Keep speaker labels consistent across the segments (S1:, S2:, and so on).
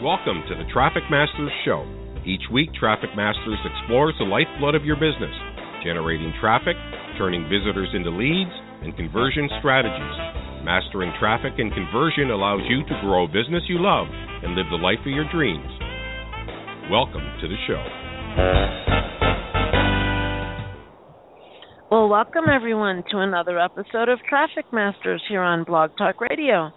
S1: Welcome to the Traffic Masters Show. Each week, Traffic Masters explores the lifeblood of your business, generating traffic, turning visitors into leads, and conversion strategies. Mastering traffic and conversion allows you to grow a business you love and live the life of your dreams. Welcome to the show.
S2: Well, welcome everyone to another episode of Traffic Masters here on Blog Talk Radio.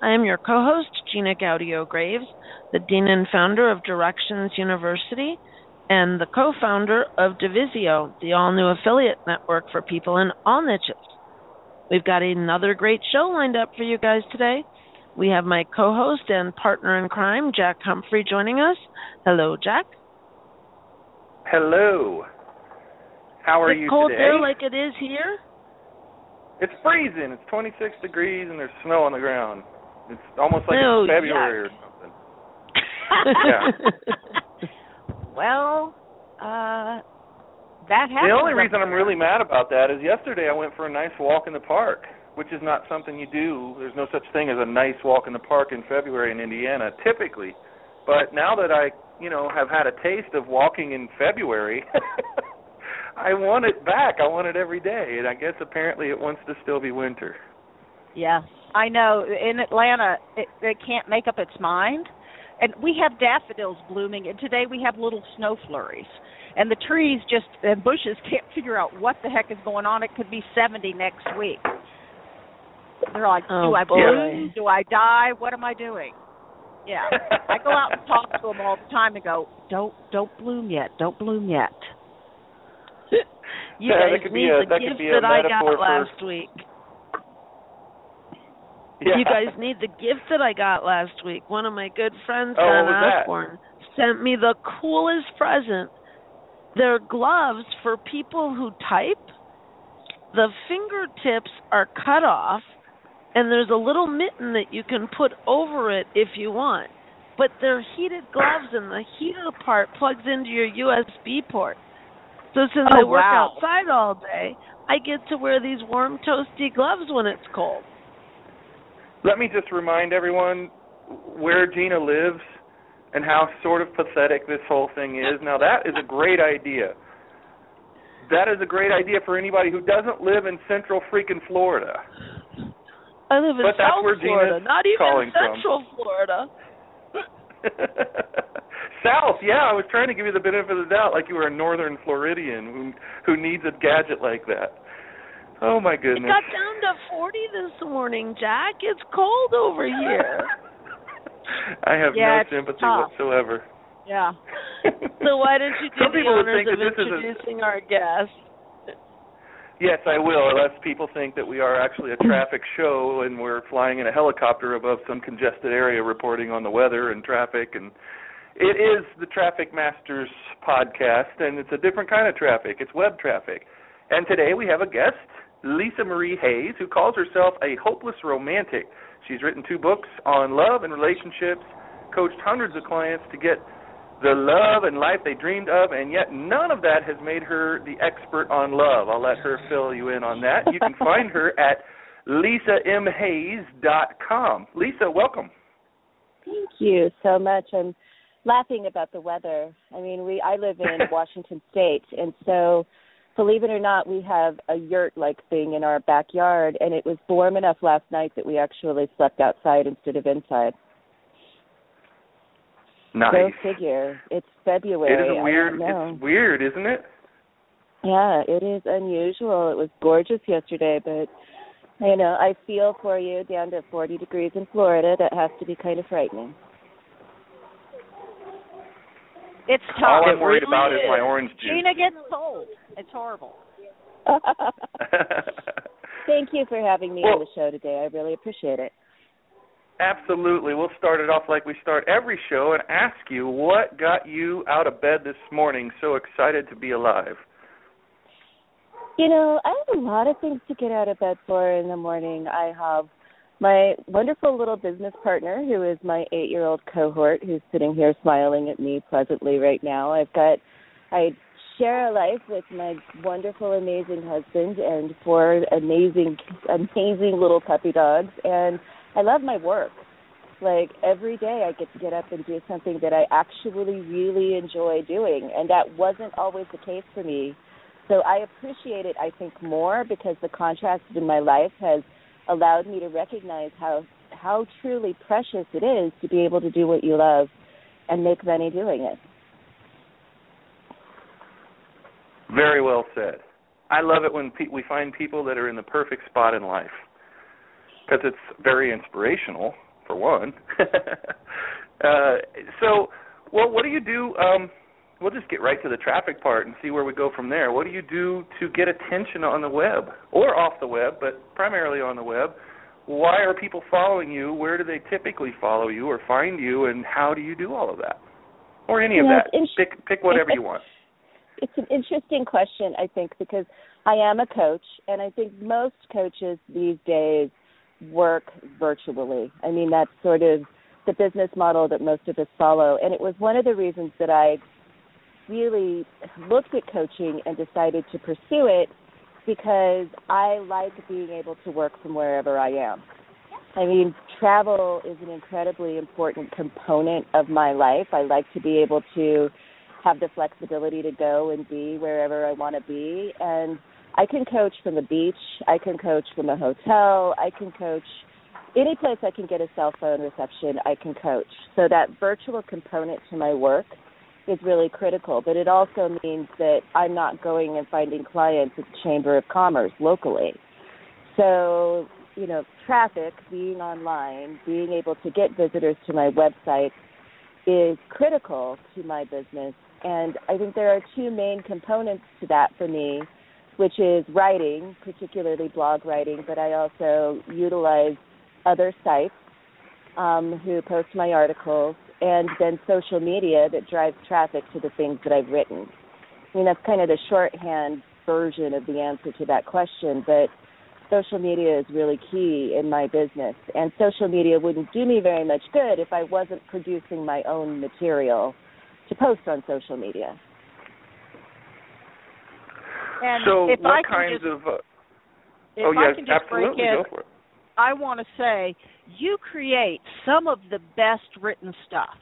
S2: I am your co host, Gina Gaudio Graves, the Dean and founder of Directions University and the co founder of DUvisio, the all new affiliate network for people in all niches. We've got another great show lined up for you guys today. We have my co host and partner in crime, Jack Humphrey, joining us. Hello, Jack.
S3: Hello. How are you?
S2: it's
S3: you
S2: cold
S3: today?
S2: there like it is here?
S3: It's freezing. It's 26 degrees and there's snow on the ground. It's almost like
S2: Oh,
S3: it's February
S2: yuck.
S3: or something. Yeah.
S4: Well, uh, that happens.
S3: The only reason I'm really mad about that is yesterday I went for a nice walk in the park, which is not something you do. There's no such thing as a nice walk in the park in February in Indiana, typically. But now that I, you know, have had a taste of walking in February, I want it back. I want it every day, and I guess apparently it wants to still be winter.
S4: Yeah, I know. In Atlanta, it, it can't make up its mind, and we have daffodils blooming, and today we have little snow flurries, and the trees just and bushes can't figure out what the heck is going on. It could be 70 next week. They're like,
S2: Oh,
S4: do I bloom? Do I die? What am I doing? Yeah, I go out and talk to them all the time and go, don't don't bloom yet, don't bloom yet.
S2: You
S3: Yeah, that
S2: guys
S3: could be a- that could be a
S2: that I got
S3: metaphor for-
S2: last week.
S3: Yeah.
S2: You guys need the gift that I got last week. One of my good friends,
S3: Oh,
S2: Don
S3: that?
S2: Osborne, sent me the coolest present. They're gloves for people who type. The fingertips are cut off, and there's a little mitten that you can put over it if you want. But they're heated gloves, and the heated part plugs into your USB port. So since
S4: Oh,
S2: I work
S4: wow.
S2: outside all day, I get to wear these warm, toasty gloves when it's cold.
S3: Let me just remind everyone where Gina lives and how sort of pathetic this whole thing is. Now that is a great idea. That is a great idea for anybody who doesn't live in central freaking Florida.
S2: I live in
S3: But
S2: South
S3: where Gina's
S2: Florida, not even
S3: calling from.
S2: Central Florida.
S3: South, yeah, I was trying to give you the benefit of the doubt like you were a northern Floridian who who needs a gadget like that. Oh my goodness.
S2: It got down to 40 this morning, Jack. It's cold over here.
S3: I have
S4: Yeah,
S3: no sympathy
S4: tough.
S3: whatsoever.
S4: Yeah.
S2: so why don't you do
S3: Some
S2: the honors of
S3: that this is a-
S2: introducing our guest?
S3: Yes, I will, unless people think that we are actually a traffic show and we're flying in a helicopter above some congested area reporting on the weather and traffic and it is the Traffic Masters podcast and it's a different kind of traffic. It's web traffic. And today we have a guest, Lisa Marie Hayes, who calls herself a hopeless romantic. She's written two books on love and relationships, coached hundreds of clients to get the love and life they dreamed of, and yet none of that has made her the expert on love. I'll let her fill you in on that. You can find her at lisamhayes.com. Lisa, welcome.
S5: Thank you so much. I'm laughing about the weather. I mean, we I live in Washington State, and so believe it or not, we have a yurt-like thing in our backyard, and it was warm enough last night that we actually slept outside instead of inside.
S3: Nice.
S5: Go figure. It's February.
S3: It is weird. It's weird, isn't it?
S5: Yeah, it is unusual. It was gorgeous yesterday, but you know, I feel for you down to 40 degrees in Florida. That has to be kind of frightening.
S4: It's tough.
S3: All I'm worried
S2: really
S3: about is my orange juice.
S4: Gina gets cold. It's horrible.
S5: Thank you for having me
S3: Well-
S5: on the show today. I really appreciate it.
S3: Absolutely. We'll start it off like we start every show and ask you what got you out of bed this morning so excited to be alive.
S5: You know, I have a lot of things to get out of bed for in the morning. I have my wonderful little business partner who is my 8-year-old cohort who's sitting here smiling at me pleasantly right now. I've got I share a life with my wonderful amazing husband and four amazing amazing little puppy dogs and I love my work. Like every day I get to get up and do something that I actually really enjoy doing and that wasn't always the case for me. So I appreciate it I think more because the contrast in my life has allowed me to recognize how how truly precious it is to be able to do what you love and make money doing it.
S3: Very well said. I love it when pe- we find people that are in the perfect spot in life because it's very inspirational for one. uh, so, well, what do you do? Um, we'll just get right to the traffic part and see where we go from there. What do you do to get attention on the web or off the web, but primarily on the web? Why are people following you? Where do they typically follow you or find you, and how do you do all of that, or any of that? pick pick whatever you want.
S5: It's an interesting question, I think, because I am a coach, and I think most coaches these days work virtually. I mean, that's sort of the business model that most of us follow. And it was one of the reasons that I really looked at coaching and decided to pursue it because I like being able to work from wherever I am. I mean, travel is an incredibly important component of my life. I like to be able to have the flexibility to go and be wherever I want to be. And I can coach from the beach. I can coach from a hotel. I can coach any place I can get a cell phone reception. I can coach. So that virtual component to my work is really critical. But it also means that I'm not going and finding clients at the Chamber of Commerce locally. So you know, traffic, being online, being able to get visitors to my website is critical to my business. And I think there are two main components to that for me which is writing, particularly blog writing, but I also utilize other sites um, who post my articles, and then social media that drives traffic to the things that I've written. I mean, that's kind of the shorthand version of the answer to that question, but social media is really key in my business. And social media wouldn't do me very much good if I wasn't producing my own material to post on social media.
S4: And
S3: so,
S4: if
S3: what
S4: I
S3: kinds
S4: just,
S3: of? Uh,
S4: if
S3: oh
S4: I
S3: yes,
S4: can just
S3: absolutely.
S4: break in,
S3: Go for it.
S4: I want to say you create some of the best written stuff.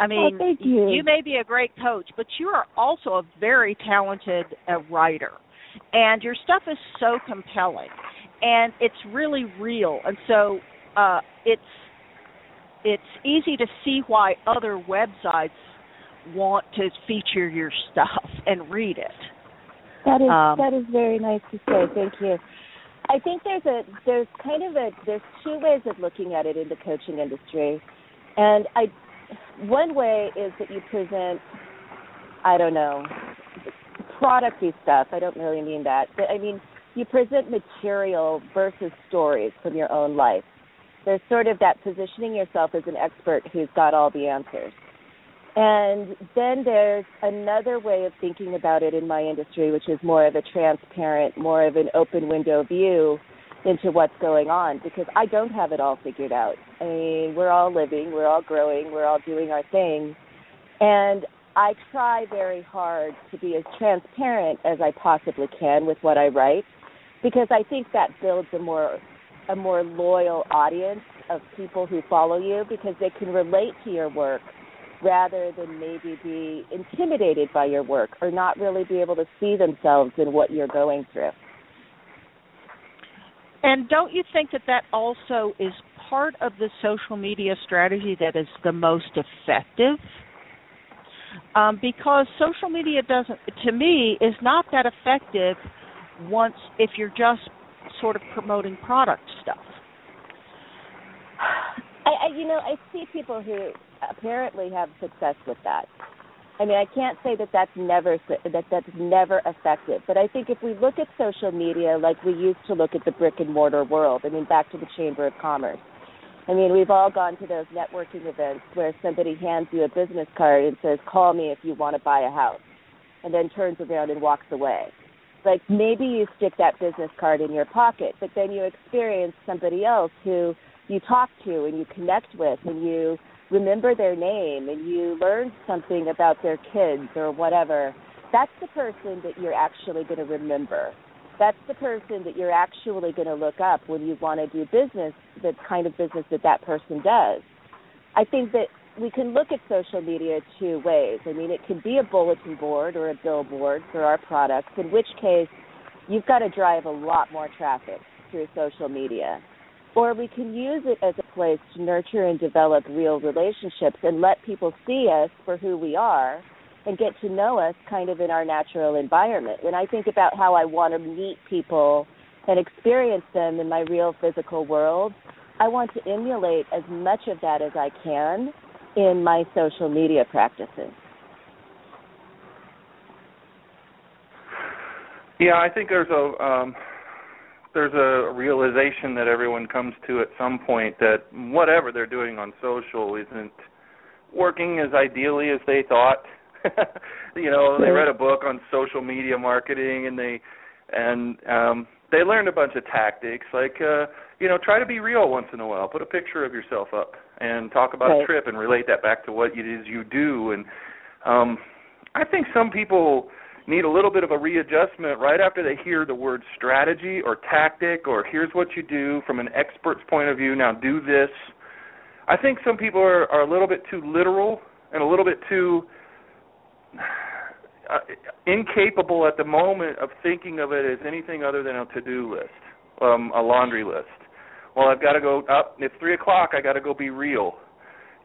S4: I mean,
S5: oh, you.
S4: you may be a great coach, but you are also a very talented uh, writer, and your stuff is so compelling, and it's really real, and so uh, it's it's easy to see why other websites want to feature your stuff and read it.
S5: That is
S4: Um,
S5: that is very nice to say. Thank you. I think there's a there's kind of a there's two ways of looking at it in the coaching industry, and I one way is that you present I don't know producty stuff. I don't really mean that, but I mean you present material versus stories from your own life. There's sort of that positioning yourself as an expert who's got all the answers. And then there's another way of thinking about it in my industry, which is more of a transparent, more of an open window view into what's going on because I don't have it all figured out. I mean, we're all living, we're all growing, we're all doing our thing. And I try very hard to be as transparent as I possibly can with what I write because I think that builds a more a more loyal audience of people who follow you because they can relate to your work rather than maybe be intimidated by your work or not really be able to see themselves in what you're going through.
S4: And don't you think that that also is part of the social media strategy that is the most effective? Um, because social media doesn't, to me, is not that effective once if you're just sort of promoting product stuff.
S5: You know I see people who apparently have success with that. I mean, I can't say that that's never that that's never effective, but I think if we look at social media like we used to look at the brick and mortar world, I mean, back to the Chamber of Commerce, I mean, we've all gone to those networking events where somebody hands you a business card and says, "Call me if you want to buy a house," and then turns around and walks away. Like maybe you stick that business card in your pocket, but then you experience somebody else who you talk to and you connect with and you remember their name and you learn something about their kids or whatever. That's the person that you're actually going to remember that's the person that you're actually going to look up when you want to do business, the kind of business that that person does. I think that we can look at social media two ways. I mean, it can be a bulletin board or a billboard for our products, in which case you've got to drive a lot more traffic through social media. Or we can use it as a place to nurture and develop real relationships and let people see us for who we are and get to know us kind of in our natural environment. When I think about how I want to meet people and experience them in my real physical world, I want to emulate as much of that as I can in my social media practices.
S3: Yeah, I think there's a um, there's a realization that everyone comes to at some point that whatever they're doing on social isn't working as ideally as they thought you know, they read a book on social media marketing and they and um they learned a bunch of tactics like uh you know, try to be real once in a while. Put a picture of yourself up and talk about
S5: right.
S3: a trip and relate that back to what it is you do and um I think some people need a little bit of a readjustment right after they hear the word strategy or tactic or here's what you do from an expert's point of view now do this i think some people are, are a little bit too literal and a little bit too uh, incapable at the moment of thinking of it as anything other than a to-do list, um, a laundry list. Well, I've got to go up. It's three o'clock. I got to go be real.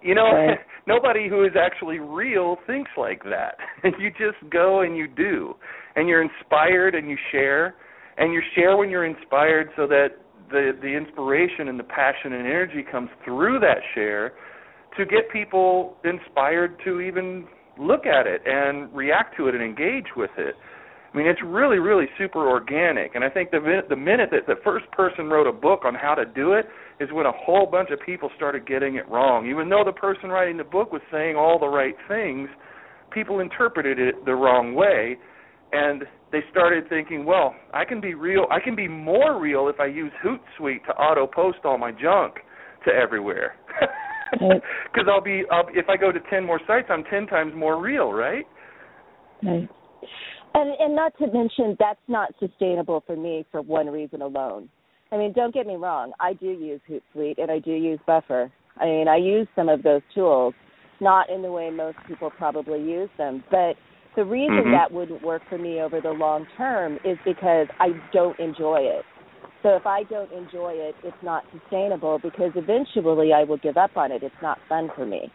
S3: You know,
S5: right.
S3: nobody who is actually real thinks like that. you just go and you do, and you're inspired and you share, and you share when you're inspired, so that the the inspiration and the passion and energy comes through that share to get people inspired to even look at it and react to it and engage with it. I mean, it's really, really super organic. And I think the the minute that the first person wrote a book on how to do it is when a whole bunch of people started getting it wrong. Even though the person writing the book was saying all the right things, people interpreted it the wrong way, and they started thinking, well, I can be real. I can be more real if I use Hootsuite to auto post all my junk to everywhere. Because I'll be, I'll, if I go to ten more sites, I'm ten times more real, right?
S5: Right. And and not to mention that's not sustainable for me for one reason alone. I mean, don't get me wrong. I do use Hootsuite and I do use Buffer. I mean, I use some of those tools, not in the way most people probably use them, but the reason
S3: mm-hmm.
S5: that wouldn't work for me over the long term is because I don't enjoy it. So if I don't enjoy it, it's not sustainable because eventually I will give up on it. It's not fun for me.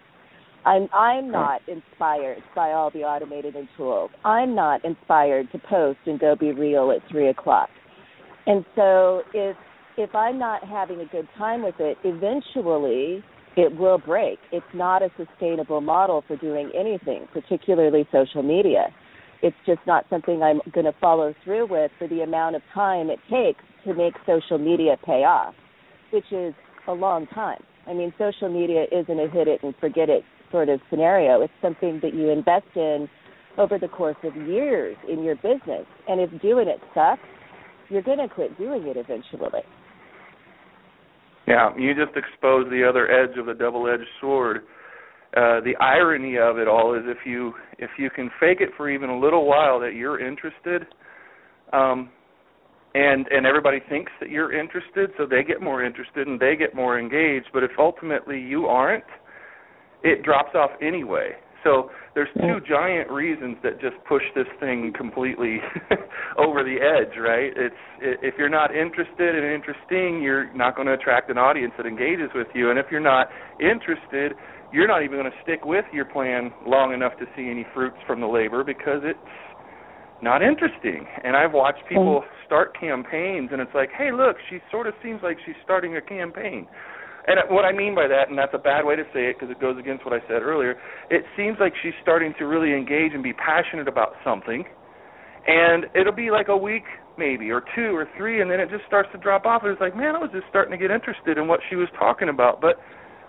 S5: I'm I'm not inspired by all the automated and tools. I'm not inspired to post and go be real at three o'clock. And so if if I'm not having a good time with it, eventually it will break. It's not a sustainable model for doing anything, particularly social media. It's just not something I'm going to follow through with for the amount of time it takes to make social media pay off, which is a long time. I mean, social media isn't a hit it and forget it sort of scenario. It's something that you invest in over the course of years in your business. And if doing it sucks, you're going to quit doing it eventually.
S3: Yeah, you just expose the other edge of the double-edged sword. Uh, the irony of it all is if you if you can fake it for even a little while that you're interested, um, and and everybody thinks that you're interested so they get more interested and they get more engaged but if ultimately you aren't it drops off anyway so there's two giant reasons that just push this thing completely over the edge right it's if you're not interested and interesting you're not going to attract an audience that engages with you and if you're not interested you're not even going to stick with your plan long enough to see any fruits from the labor because it's not interesting. And I've watched people mm. start campaigns, and it's like, hey, look, she sort of seems like she's starting a campaign. And what I mean by that, and that's a bad way to say it because it goes against what I said earlier, it seems like she's starting to really engage and be passionate about something. And it'll be like a week, maybe or two or three and then it just starts to drop off. And it's like man i was just starting to get interested in what she was talking about. But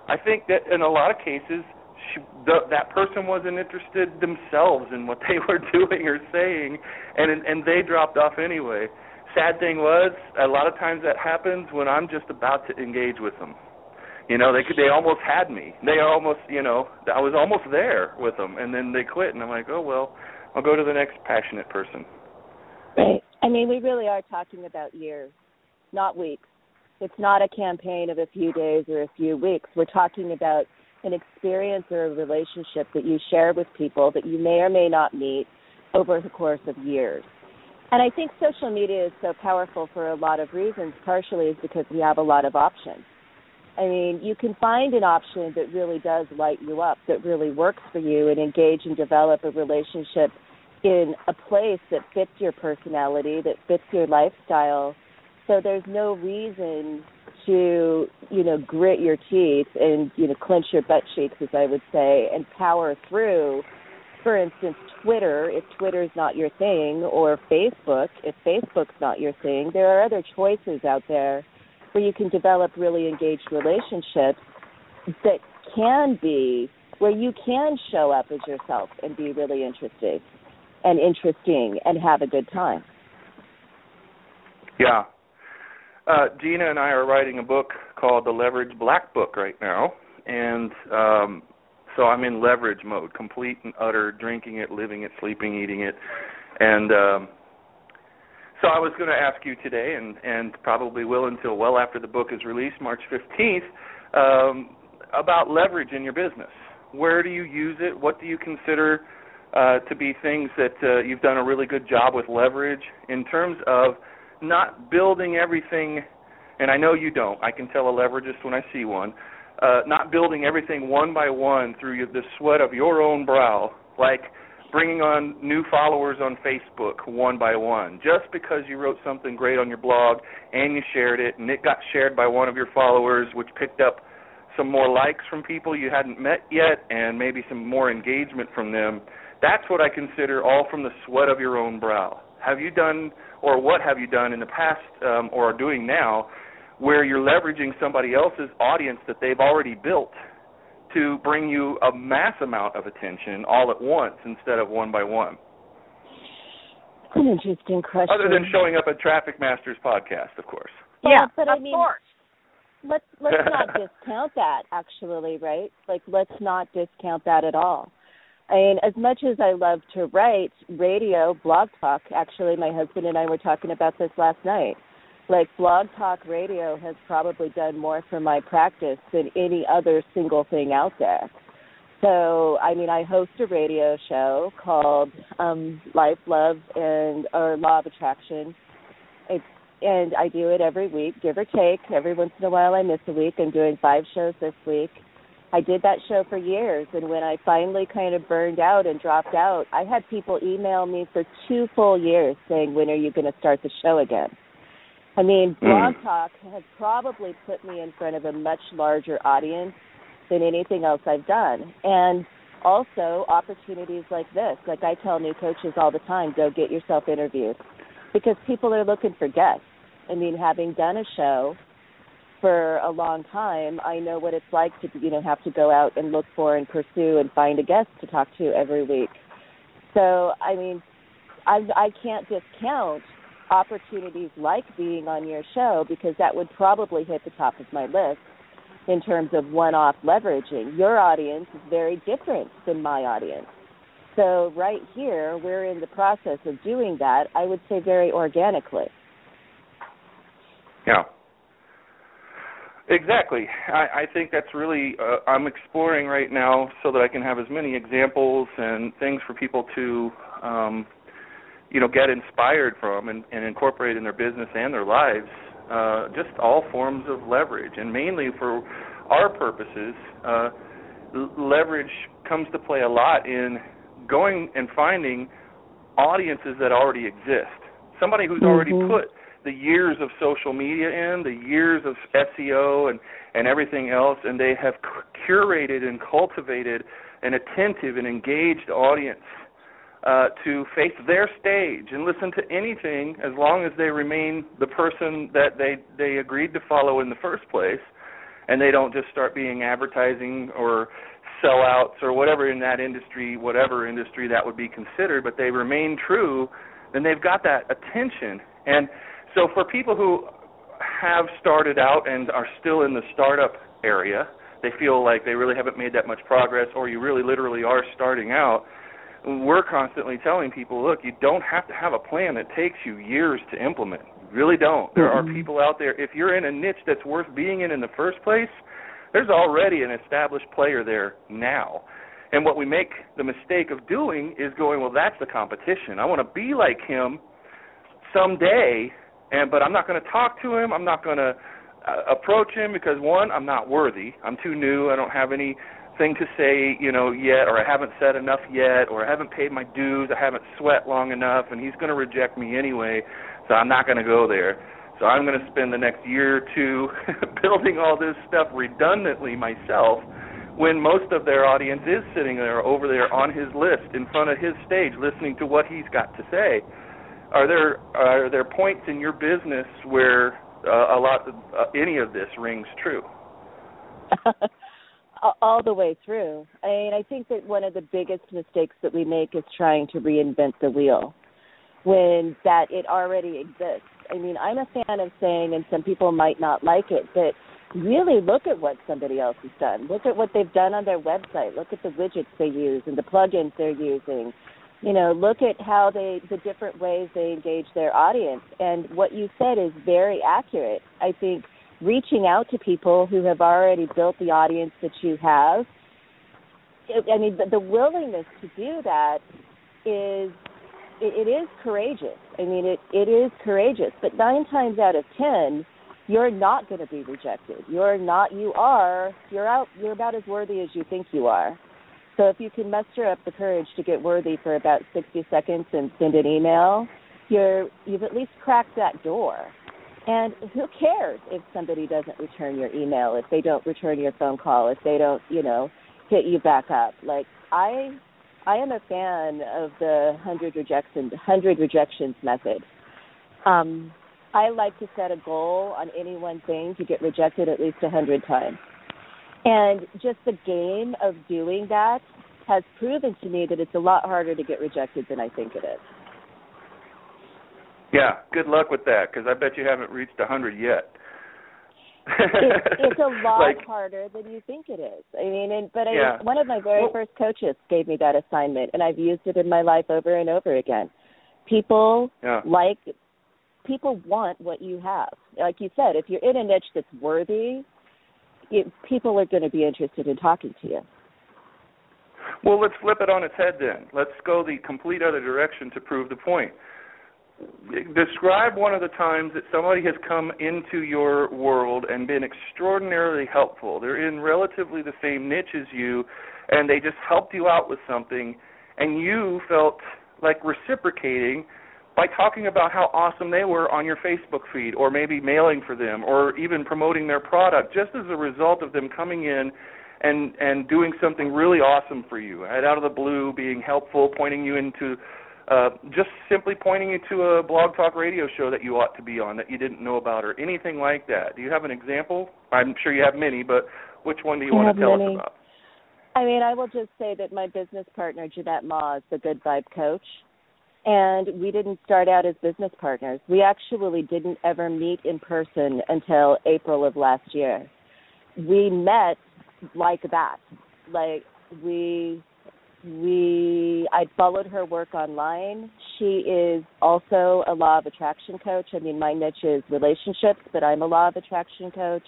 S3: i think that in a lot of cases she, the, that person wasn't interested themselves in what they were doing or saying and and they dropped off anyway. Sad thing was a lot of times that happens when i'm just about to engage with them you know they could they almost had me. They almost you know i was almost there with them and then they quit and i'm like oh well i'll go to the next passionate person.
S5: Right. I mean we really are talking about years not weeks. It's not a campaign of a few days or a few weeks. We're talking about an experience or a relationship that you share with people that you may or may not meet over the course of years. And I think social media is so powerful for a lot of reasons. Partially is because we have a lot of options. I mean, you can find an option that really does light you up, that really works for you, and engage and develop a relationship in a place that fits your personality, that fits your lifestyle. So there's no reason to, you know, grit your teeth and, you know, clench your butt cheeks, as I would say, and power through. For instance, Twitter, if Twitter's not your thing, or Facebook, if Facebook's not your thing, there are other choices out there where you can develop really engaged relationships that can be where you can show up as yourself and be really interested and interesting and have a good time.
S3: Yeah. Uh, Gina and I are writing a book called The Leverage Black Book right now, and um, so I'm in leverage mode, complete and utter, drinking it, living it, sleeping, eating it, and um, so I was going to ask you today, and and probably will until well after the book is released, March 15th, um, about leverage in your business. Where do you use it? What do you consider uh, to be things that uh, you've done a really good job with leverage in terms of not building everything? And I know you don't. I can tell a leveragist when I see one. Uh, not building everything one by one through the sweat of your own brow, like bringing on new followers on Facebook one by one. Just because you wrote something great on your blog and you shared it and it got shared by one of your followers, which picked up some more likes from people you hadn't met yet and maybe some more engagement from them, that's what I consider all from the sweat of your own brow. Have you done, or what have you done in the past um, or are doing now, where you're leveraging somebody else's audience that they've already built to bring you a mass amount of attention all at once instead of one by one?
S5: An interesting question.
S3: Other than showing up at Traffic Masters podcast, of course.
S4: Well, yeah,
S5: but
S4: of
S5: I mean,
S4: course.
S5: Let's let's not discount that actually, right? Like let's not discount that at all. I mean, as much as I love to write radio, blog talk, actually my husband and I were talking about this last night like blog talk radio has probably done more for my practice than any other single thing out there. So i mean i host a radio show called um life love and or law of attraction. It's and i do it every week give or take. Every once in a while i miss a week. I'm doing five shows this week. I did that show for years and when i finally kind of burned out and dropped out i had people email me for two full years saying when are you going to start the show again I mean, hmm. Blog mm. Talk has probably put me in front of a much larger audience than anything else I've done. And also opportunities like this. Like I tell new coaches all the time, go get yourself interviewed because people are looking for guests. I mean, having done a show for a long time, I know what it's like to you know have to go out and look for and pursue and find a guest to talk to every week. So, I mean, I I can't discount opportunities like being on your show because that would probably hit the top of my list in terms of one off leveraging. Your audience is very different than my audience. So, right here, we're in the process of doing that, I would say very organically.
S3: Yeah. Exactly. I, I think that's really, uh, I'm exploring right now so that I can have as many examples and things for people to um, you know get inspired from and, and incorporate in their business and their lives uh, just all forms of leverage. And mainly for our purposes uh, leverage comes to play a lot in going and finding audiences that already exist. Somebody who's mm-hmm. already put the years of social media in the years of SEO and and everything else and they have curated and cultivated an attentive and engaged audience uh, to face their stage and listen to anything as long as they remain the person that they they agreed to follow in the first place, and they don't just start being advertising or sellouts or whatever in that industry, whatever industry that would be considered, but they remain true, then they've got that attention. And so for people who have started out and are still in the startup area, they feel like they really haven't made that much progress, or you really literally are starting out. We're constantly telling people, look, you don't have to have a plan that takes you years to implement. You really don't. There are people out there. If you're in a niche that's worth being in in the first place, there's already an established player there now. And what we make the mistake of doing is going, well, that's the competition. I want to be like him someday, and but I'm not going to talk to him. I'm not going to uh, approach him because one, I'm not worthy. I'm too new. I don't have anything to say, you know, yet, or I haven't said enough yet, or I haven't paid my dues. I haven't sweat long enough, and he's going to reject me anyway. So I'm not going to go there. So I'm going to spend the next year or two building all this stuff redundantly myself when most of their audience is sitting there over there on his list in front of his stage listening to what he's got to say. Are there are there points in your business where uh, a lot of uh, any of this rings true?
S5: all the way through. I mean, I think that one of the biggest mistakes that we make is trying to reinvent the wheel when that it already exists. I mean, I'm a fan of saying, and some people might not like it, but really look at what somebody else has done. Look at what they've done on their website. Look at the widgets they use and the plugins they're using. You know, look at how they the different ways they engage their audience. And what you said is very accurate. I think reaching out to people who have already built the audience that you have. I mean, the, the willingness to do that is it, it is courageous. I mean, it it is courageous. But nine times out of ten, you're not going to be rejected. You're not. You are. You're out. You're about as worthy as you think you are. So if you can muster up the courage to get worthy for about 60 seconds and send an email, you're you've at least cracked that door. And who cares if somebody doesn't return your email, if they don't return your phone call, if they don't, you know, hit you back up. Like I I am a fan of the hundred rejections hundred rejections method. Um, I like to set a goal on any one thing to get rejected at least a hundred times. And just the game of doing that has proven to me that it's a lot harder to get rejected than I think it is.
S3: Yeah, good luck with that because I bet you haven't reached a hundred yet
S5: it's, it's a lot
S3: like,
S5: harder than you think it is. I mean, and but I,
S3: yeah.
S5: one of my very
S3: well,
S5: first coaches gave me that assignment, and I've used it in my life over and over again. People
S3: yeah.
S5: like people want what you have. Like you said, if you're in a niche that's worthy, it, people are going to be interested in talking to you.
S3: Well, let's flip it on its head then. Let's go the complete other direction to prove the point describe one of the times that somebody has come into your world and been extraordinarily helpful. They're in relatively the same niche as you, and they just helped you out with something, and you felt like reciprocating by talking about how awesome they were on your Facebook feed, or maybe mailing for them, or even promoting their product, just as a result of them coming in and and doing something really awesome for you, right out of the blue, being helpful, pointing you into uh, just simply pointing you to a blog talk radio show that you ought to be on that you didn't know about or anything like that. Do you have an example? I'm sure you have many, but which one do you
S5: I
S3: want to tell
S5: many.
S3: us about?
S5: I mean, I will just say that my business partner, Jeanette Maw, is the good vibe coach. And we didn't start out as business partners. We actually didn't ever meet in person until April of last year. We met like that. Like we we I followed her work online. She is also a law of attraction coach. I mean, my niche is relationships, but I'm a law of attraction coach.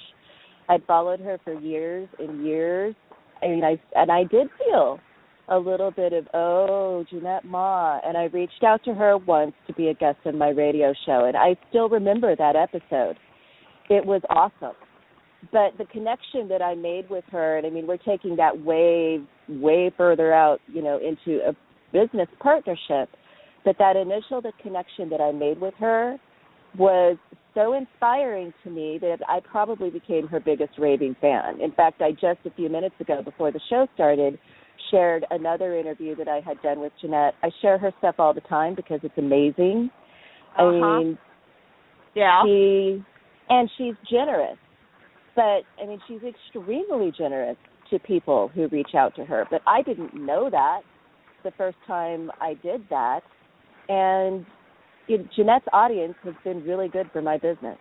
S5: I followed her for years and years. I mean, I and I did feel a little bit of oh, Jeanette Maw, and I reached out to her once to be a guest on my radio show, and I still remember that episode. It was awesome but the connection that I made with her, and I mean, we're taking that way, way further out, you know, into a business partnership. But that initial the connection that I made with her was so inspiring to me that I probably became her biggest raving fan. In fact, I just a few minutes ago before the show started shared another interview that I had done with Jeanette. I share her stuff all the time because it's amazing.
S4: Uh-huh.
S5: I mean,
S4: yeah.
S5: she and she's generous, but I mean, she's extremely generous to people who reach out to her. But I didn't know that the first time I did that, and Jeanette's audience has been really good for my business.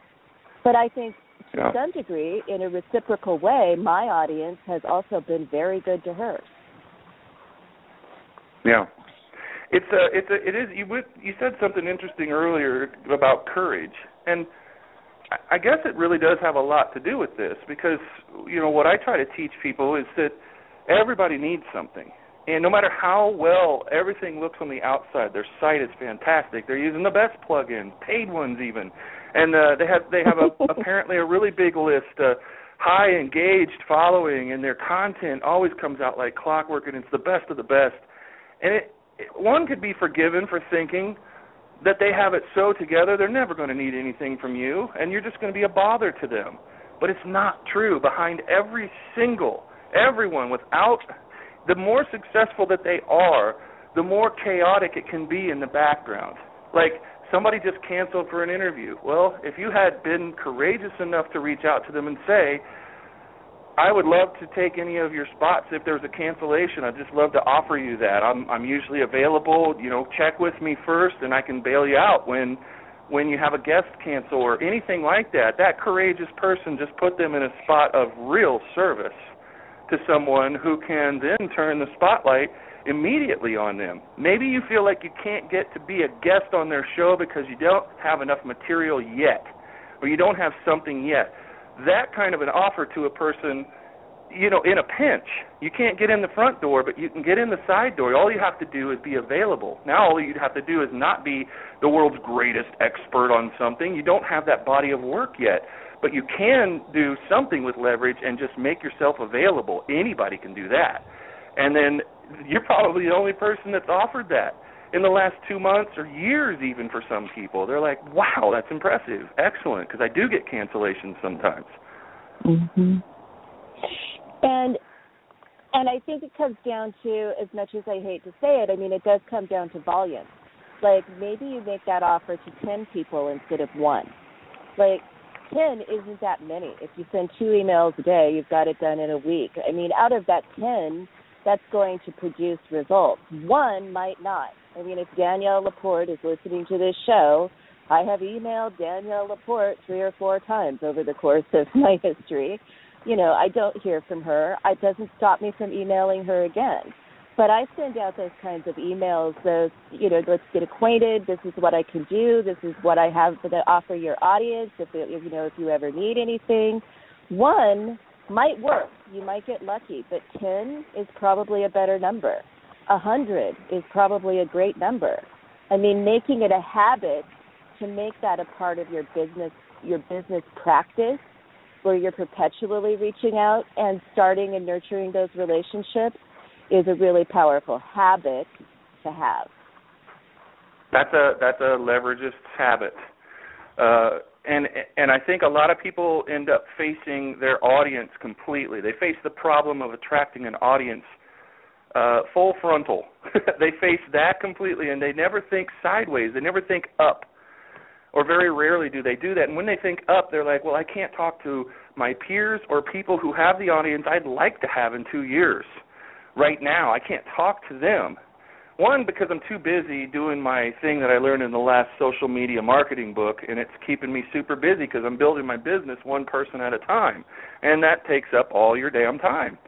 S5: But I think to
S3: Yeah.
S5: some degree, in a reciprocal way, my audience has also been very good to hers.
S3: Yeah. It's a it's a it is you you said something interesting earlier about courage and I- guess it really does have a lot to do with this because you know what I try to teach people is that everybody needs something. And no matter how well everything looks on the outside, their site is fantastic. They're using the best plugins, paid ones even. And uh they have they have a apparently a really big list uh high engaged following and their content always comes out like clockwork and it's the best of the best and it, it one could be forgiven for thinking that they have it so together they're never going to need anything from you and you're just going to be a bother to them. But it's not true. Behind every single everyone without the more successful that they are the more chaotic it can be in the background. Like somebody just canceled for an interview. Well if you had been courageous enough to reach out to them and say I would love to take any of your spots if there's a cancellation. I'd just love to offer you that. I'm I'm usually available. You know, check with me first, and I can bail you out when when you have a guest cancel or anything like that. That courageous person just put them in a spot of real service to someone who can then turn the spotlight immediately on them. Maybe you feel like you can't get to be a guest on their show because you don't have enough material yet, or you don't have something yet that kind of an offer to a person you know in a pinch. You can't get in the front door but you can get in the side door. All you have to do is be available. Now all you'd have to do is not be the world's greatest expert on something. You don't have that body of work yet. But you can do something with leverage and just make yourself available. Anybody can do that. And then you're probably the only person that's offered that in the last two months or years even for some people they're like wow that's impressive excellent because i do get cancellations sometimes
S5: Mm-hmm. And and I think it comes down to as much as I hate to say it, I mean it does come down to volume. Like maybe you make that offer to ten people instead of one. Like ten isn't that many. If you send two emails a day, you've got it done in a week. I mean, out of that ten, that's going to produce results. One might not. I mean, if Danielle LaPorte is listening to this show, I have emailed Danielle LaPorte three or four times over the course of my history. You know, I don't hear from her. It doesn't stop me from emailing her again. But I send out those kinds of emails, those, you know, let's get acquainted. This is what I can do. This is what I have to offer your audience. If, you know, if you ever need anything, one might work. You might get lucky, but ten is probably a better number. A hundred is probably a great number. I mean, making it a habit to make that a part of your business your business practice where you're perpetually reaching out and starting and nurturing those relationships is a really powerful habit to have.
S3: That's a that's a leveragist habit. Uh and and I think a lot of people end up facing their audience completely. They face the problem of attracting an audience uh full frontal. they face that completely and they never think sideways. They never think up. Or very rarely do they do that. And when they think up, they're like, "Well, I can't talk to my peers or people who have the audience I'd like to have in 2 years. Right now, I can't talk to them." One, because I'm too busy doing my thing that I learned in the last social media marketing book, and it's keeping me super busy because I'm building my business one person at a time, and that takes up all your damn time.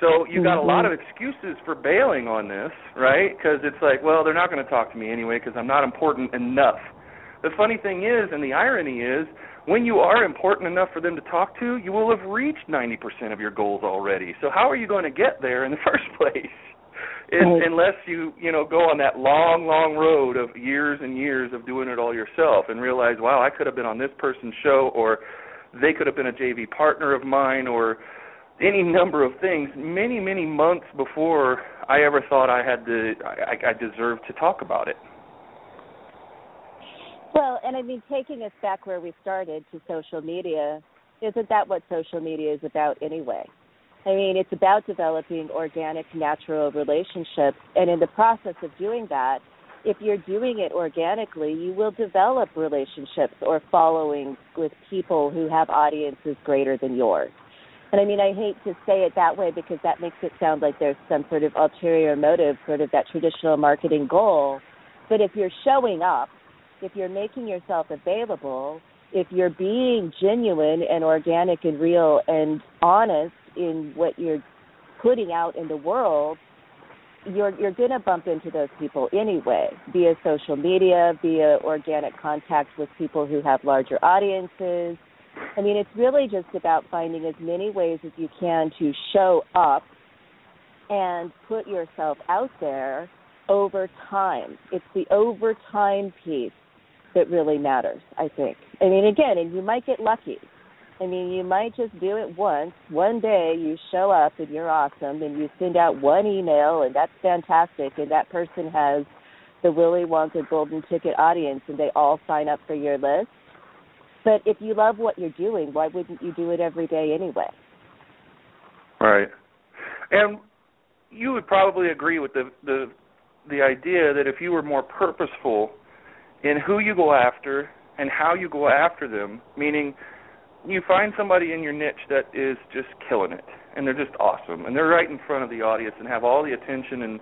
S3: So you've got a lot of excuses for bailing on this, right? Because it's like, well, they're not going to talk to me anyway because I'm not important enough. The funny thing is, and the irony is, when you are important enough for them to talk to, you will have reached 90% of your goals already. So how are you going to get there in the first place? In,
S5: Right.
S3: unless you you know go on that long long road of years and years of doing it all yourself and realize wow I could have been on this person's show or they could have been a JV partner of mine or any number of things many many months before I ever thought I had to I, I deserved to talk about it
S5: Well, and I mean, taking us back where we started to social media, isn't that what social media is about anyway? I mean, it's about developing organic, natural relationships. And in the process of doing that, if you're doing it organically, you will develop relationships or followings with people who have audiences greater than yours. And I mean, I hate to say it that way because that makes it sound like there's some sort of ulterior motive, sort of that traditional marketing goal. But if you're showing up, if you're making yourself available, if you're being genuine and organic and real and honest in what you're putting out in the world, you're you're to bump into those people anyway, via social media, via organic contact with people who have larger audiences. I mean, it's really just about finding as many ways as you can to show up and put yourself out there over time. It's the over time piece that really matters, I think. I mean, again, and you might get lucky. I mean, you might just do it once. One day you show up and you're awesome and you send out one email and that's fantastic and that person has the Willy Wonka golden ticket audience and they all sign up for your list. But if you love what you're doing, why wouldn't you do it every day anyway?
S3: Right. And you would probably agree with the the the idea that if you were more purposeful in who you go after and how you go after them, meaning you find somebody in your niche that is just killing it and they're just awesome and they're right in front of the audience and have all the attention and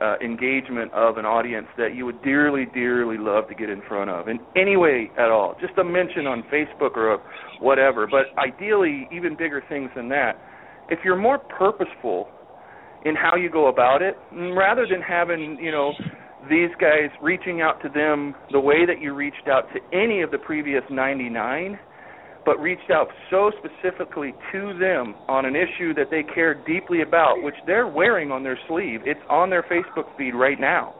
S3: uh, engagement of an audience that you would dearly, dearly love to get in front of in any way at all. Just a mention on Facebook or whatever, but ideally, even bigger things than that. If you're more purposeful in how you go about it, rather than having, you know, these guys reaching out to them the way that you reached out to any of the previous 99, but reached out so specifically to them on an issue that they care deeply about, which they're wearing on their sleeve. It's on their Facebook feed right now.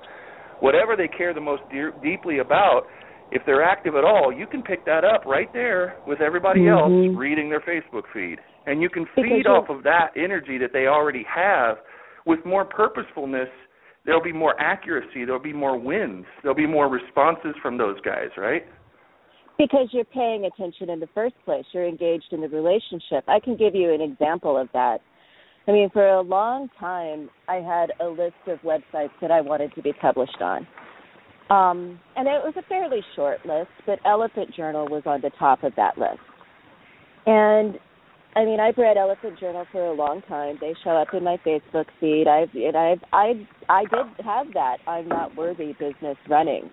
S3: Whatever they care the most de- deeply about, if they're active at all, you can pick that up right there with everybody
S5: mm-hmm.
S3: else reading their Facebook feed. And you can feed off of that energy that they already have with more purposefulness there'll be more accuracy, there'll be more wins, there'll be more responses from those guys, right?
S5: Because you're paying attention in the first place, you're engaged in the relationship. I can give you an example of that. I mean, for a long time, I had a list of websites that I wanted to be published on. Um, and it was a fairly short list, but Elephant Journal was on the top of that list. And I mean, I've read Elephant Journal for a long time. They show up in my Facebook feed. I've and I've I I did have that I'm not worthy business running.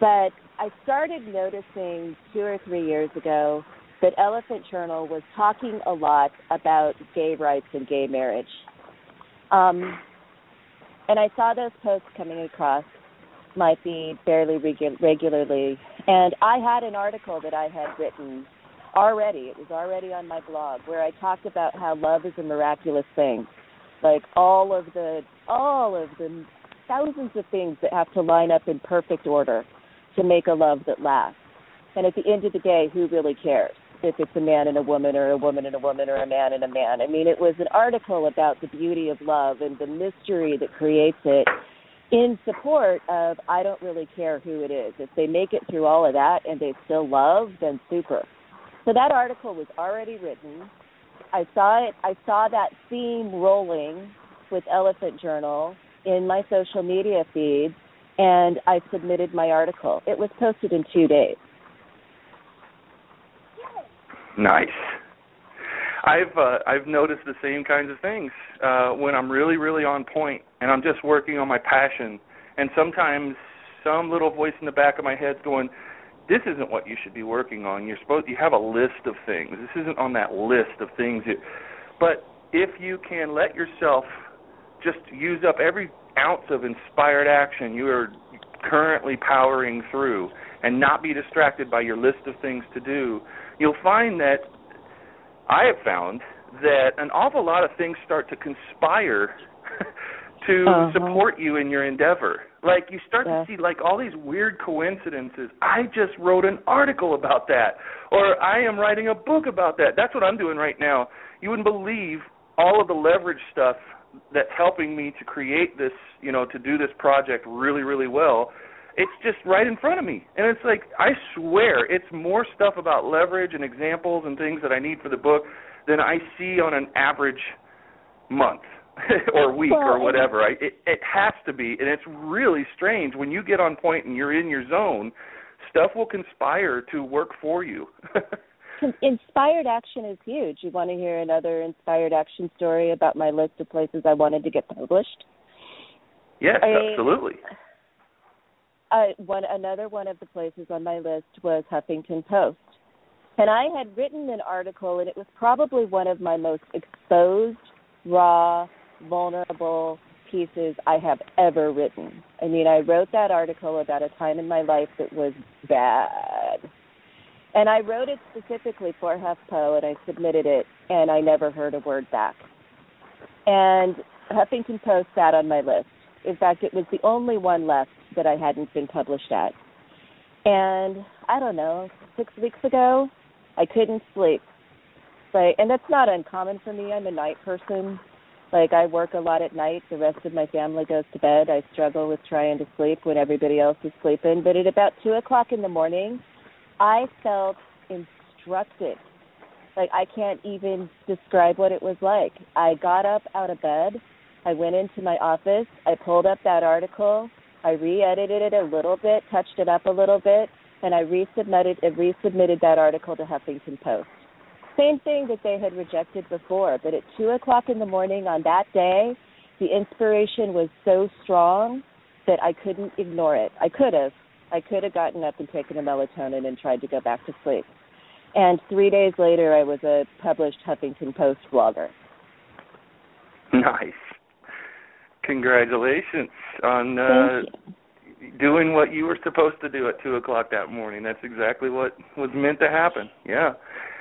S5: But I started noticing 2 or 3 years ago that Elephant Journal was talking a lot about gay rights and gay marriage. Um and I saw those posts coming across my feed fairly regu- regularly and I had an article that I had written already. It was already on my blog where I talked about how love is a miraculous thing. Like all of the all of the thousands of things that have to line up in perfect order to make a love that lasts. And at the end of the day, who really cares if it's a man and a woman or a woman and a woman or a man and a man? I mean, it was an article about the beauty of love and the mystery that creates it in support of I don't really care who it is. If they make it through all of that and they still love, then super. So that article was already written. I saw it. I saw that theme rolling with Elephant Journal in my social media feed, and I submitted my article. It was posted in two days.
S3: Nice. I've uh, I've noticed the same kinds of things uh, when I'm really really on point and I'm just working on my passion. And sometimes some little voice in the back of my head's going, this isn't what you should be working on. You're supposed you have a list of things. This isn't on that list of things. You, but if you can let yourself just use up every ounce of inspired action you are currently powering through and not be distracted by your list of things to do, you'll find that I have found that an awful lot of things start to conspire to uh-huh. support you in your endeavor. Like you start yeah. to see like all these weird coincidences. I just wrote an article about that or I am writing a book about that. That's what I'm doing right now. You wouldn't believe all of the leverage stuff that's helping me to create this, you know, to do this project really really well. It's just right in front of me. And it's like I swear it's more stuff about leverage and examples and things that I need for the book than I see on an average month or week
S5: well,
S3: or whatever. I, it, it has to be, and it's really strange when you get on point and you're in your zone. Stuff will conspire to work for you.
S5: inspired action is huge. You want to hear another inspired action story about my list of places I wanted to get published?
S3: Yes,
S5: I,
S3: absolutely.
S5: Uh, one another one of the places on my list was Huffington Post, and I had written an article, and it was probably one of my most exposed, raw, vulnerable pieces I have ever written. I mean, I wrote that article about a time in my life that was bad and I wrote it specifically for HuffPo, and I submitted it, and I never heard a word back. And Huffington Post sat on my list. In fact, it was the only one left that I hadn't been published at. And I don't know, six weeks ago, I couldn't sleep. Like, and that's not uncommon for me. I'm a night person. Like, I work a lot at night. The rest of my family goes to bed. I struggle with trying to sleep when everybody else is sleeping. But at about two o'clock in the morning, I felt instructed. Like I can't even describe what it was like. I got up out of bed, I went into my office, I pulled up that article, I re-edited it a little bit, touched it up a little bit, and I resubmitted uh, resubmitted that article to Huffington Post. Same thing that they had rejected before, but at two o'clock in the morning on that day, the inspiration was so strong that I couldn't ignore it. I could have, I could have gotten up and taken a melatonin and tried to go back to sleep. And three days later, I was a published Huffington Post blogger.
S3: Nice. Congratulations on uh, doing what you were supposed to do at two o'clock that morning. That's exactly what was meant to happen. Yeah.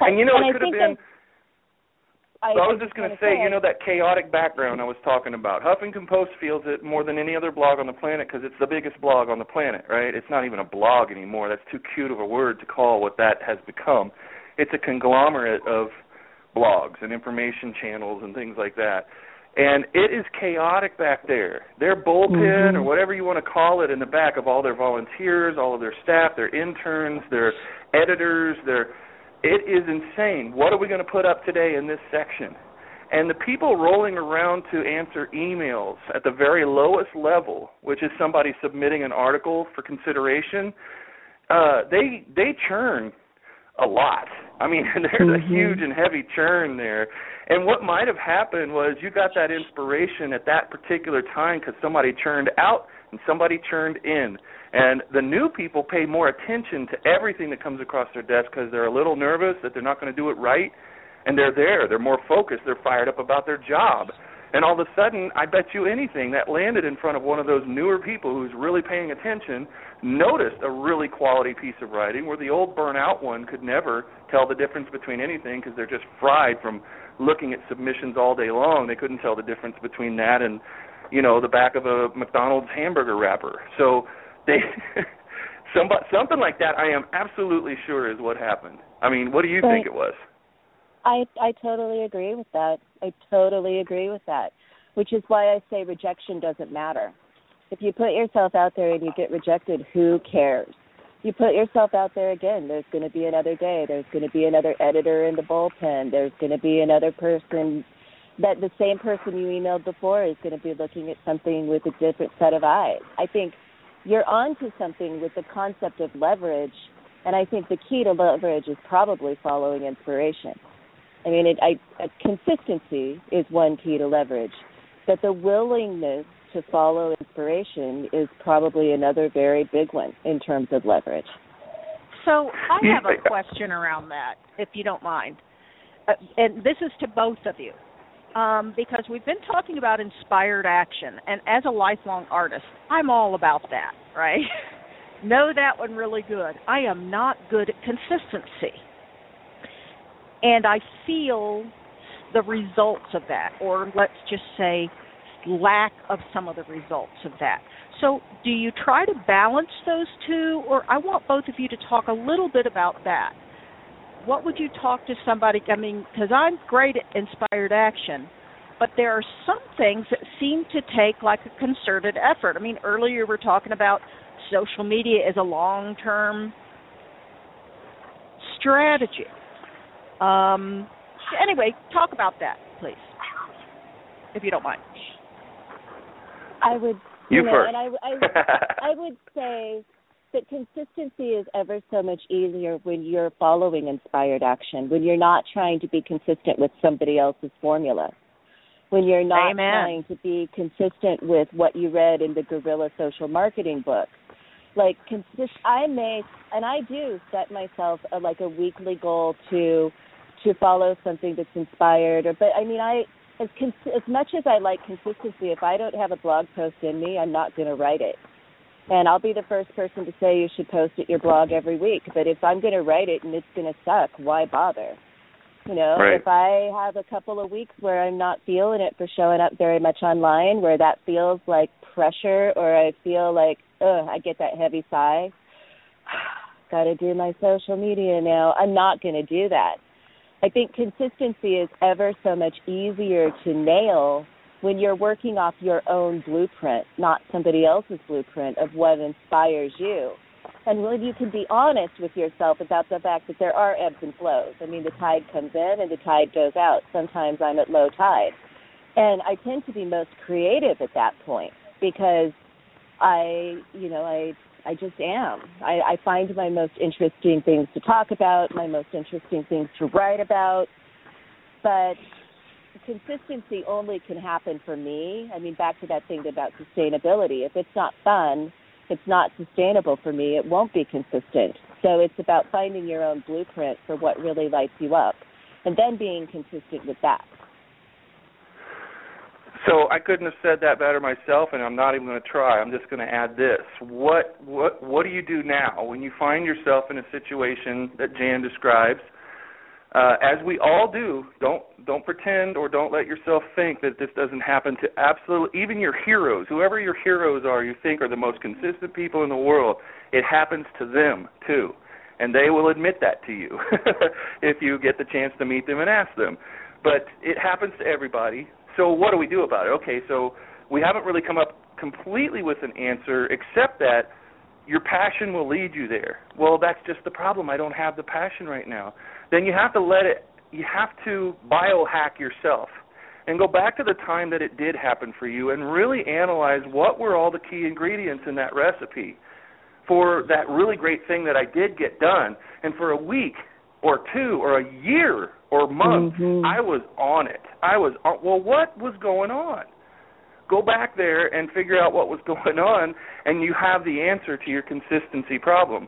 S3: And you know,
S5: and
S3: it could have been. I, so I was just going to say, you know, that chaotic background I was talking about. Huffington Post feels it more than any other blog on the planet because it's the biggest blog on the planet, right? It's not even a blog anymore. That's too cute of a word to call what that has become. It's a conglomerate of blogs and information channels and things like that. And it is chaotic back there. Their bullpen
S5: mm-hmm.
S3: or whatever you want to call it in the back of all their volunteers, all of their staff, their interns, their editors, their it is insane. What are we going to put up today in this section? And the people rolling around to answer emails at the very lowest level, which is somebody submitting an article for consideration, uh, they they churn a lot. I mean, there's
S5: mm-hmm.
S3: a huge and heavy churn there. And what might have happened was you got that inspiration at that particular time because somebody churned out and somebody churned in. And the new people pay more attention to everything that comes across their desk because they're a little nervous that they're not going to do it right. And they're there. They're more focused. They're fired up about their job. And all of a sudden, I bet you anything that landed in front of one of those newer people who's really paying attention noticed a really quality piece of writing where the old burnout one could never tell the difference between anything because they're just fried from looking at submissions all day long. They couldn't tell the difference between that and, you know, the back of a McDonald's hamburger wrapper. So they somebody, something like that. I am absolutely sure is what happened. I mean, what do you
S5: right.
S3: think it was?
S5: I I totally agree with that. I totally agree with that. Which is why I say rejection doesn't matter. If you put yourself out there and you get rejected, who cares? You put yourself out there again, there's going to be another day. There's going to be another editor in the bullpen. There's going to be another person that the same person you emailed before is going to be looking at something with a different set of eyes. I think you're onto something with the concept of leverage, and I think the key to leverage is probably following inspiration. I mean, it, I, consistency is one key to leverage, but the willingness to follow inspiration is probably another very big one in terms of leverage.
S4: So I have a question around that, if you don't mind, uh, and this is to both of you um, because we've been talking about inspired action, and as a lifelong artist, I'm all about that, right? know that one really good. I am not good at consistency. And I feel the results of that, or let's just say lack of some of the results of that. So, do you try to balance those two, or I want both of you to talk a little bit about that? What would you talk to somebody? I mean, because I'm great at inspired action, but there are some things that seem to take like a concerted effort. I mean, earlier we were talking about social media as a long term strategy. Um, Anyway, talk about that, please, if you don't mind.
S5: I would.
S3: You,
S5: you know,
S3: first.
S5: And I, I, I would say that consistency is ever so much easier when you're following inspired action, when you're not trying to be consistent with somebody else's formula, when you're not
S4: Amen.
S5: trying to be consistent with what you read in the Guerrilla Social Marketing book. Like consist, I may and I do set myself a, like a weekly goal to to follow something that's inspired. Or but I mean I as cons- as much as I like consistency, if I don't have a blog post in me, I'm not going to write it. And I'll be the first person to say you should post it your blog every week. But if I'm going to write it and it's going to suck, why bother? You know,
S3: Right.
S5: if I have a couple of weeks where I'm not feeling it for showing up very much online, where that feels like pressure, or I feel like, ugh, I get that heavy sigh. Got to do my social media now. I'm not going to do that. I think consistency is ever so much easier to nail when you're working off your own blueprint, not somebody else's blueprint of what inspires you. And when you can be honest with yourself about the fact that there are ebbs and flows. I mean, the tide comes in and the tide goes out. Sometimes I'm at low tide. And I tend to be most creative at that point because I, you know, I I just am. I, I find my most interesting things to talk about, my most interesting things to write about. But consistency only can happen for me. I mean, back to that thing about sustainability. If it's not fun, it's not sustainable for me, it won't be consistent. So it's about finding your own blueprint for what really lights you up and then being consistent with that.
S3: So I couldn't have said that better myself, and I'm not even going to try. I'm just going to add this: what what what do you do now when you find yourself in a situation that Jan describes? Uh, as we all do, don't don't pretend or don't let yourself think that this doesn't happen to absolutely even your heroes, whoever your heroes are, you think are the most consistent people in the world. It happens to them too, and they will admit that to you if you get the chance to meet them and ask them. But it happens to everybody. So what do we do about it? Okay, so we haven't really come up completely with an answer except that your passion will lead you there. Well, that's just the problem. I don't have the passion right now. Then you have to let it you have to biohack yourself and go back to the time that it did happen for you and really analyze what were all the key ingredients in that recipe for that really great thing that I did get done. And for a week or two or a year or month,
S5: Mhm.
S3: I was on it. I was on, well, what was going on? Go back there and figure out what was going on, and you have the answer to your consistency problem,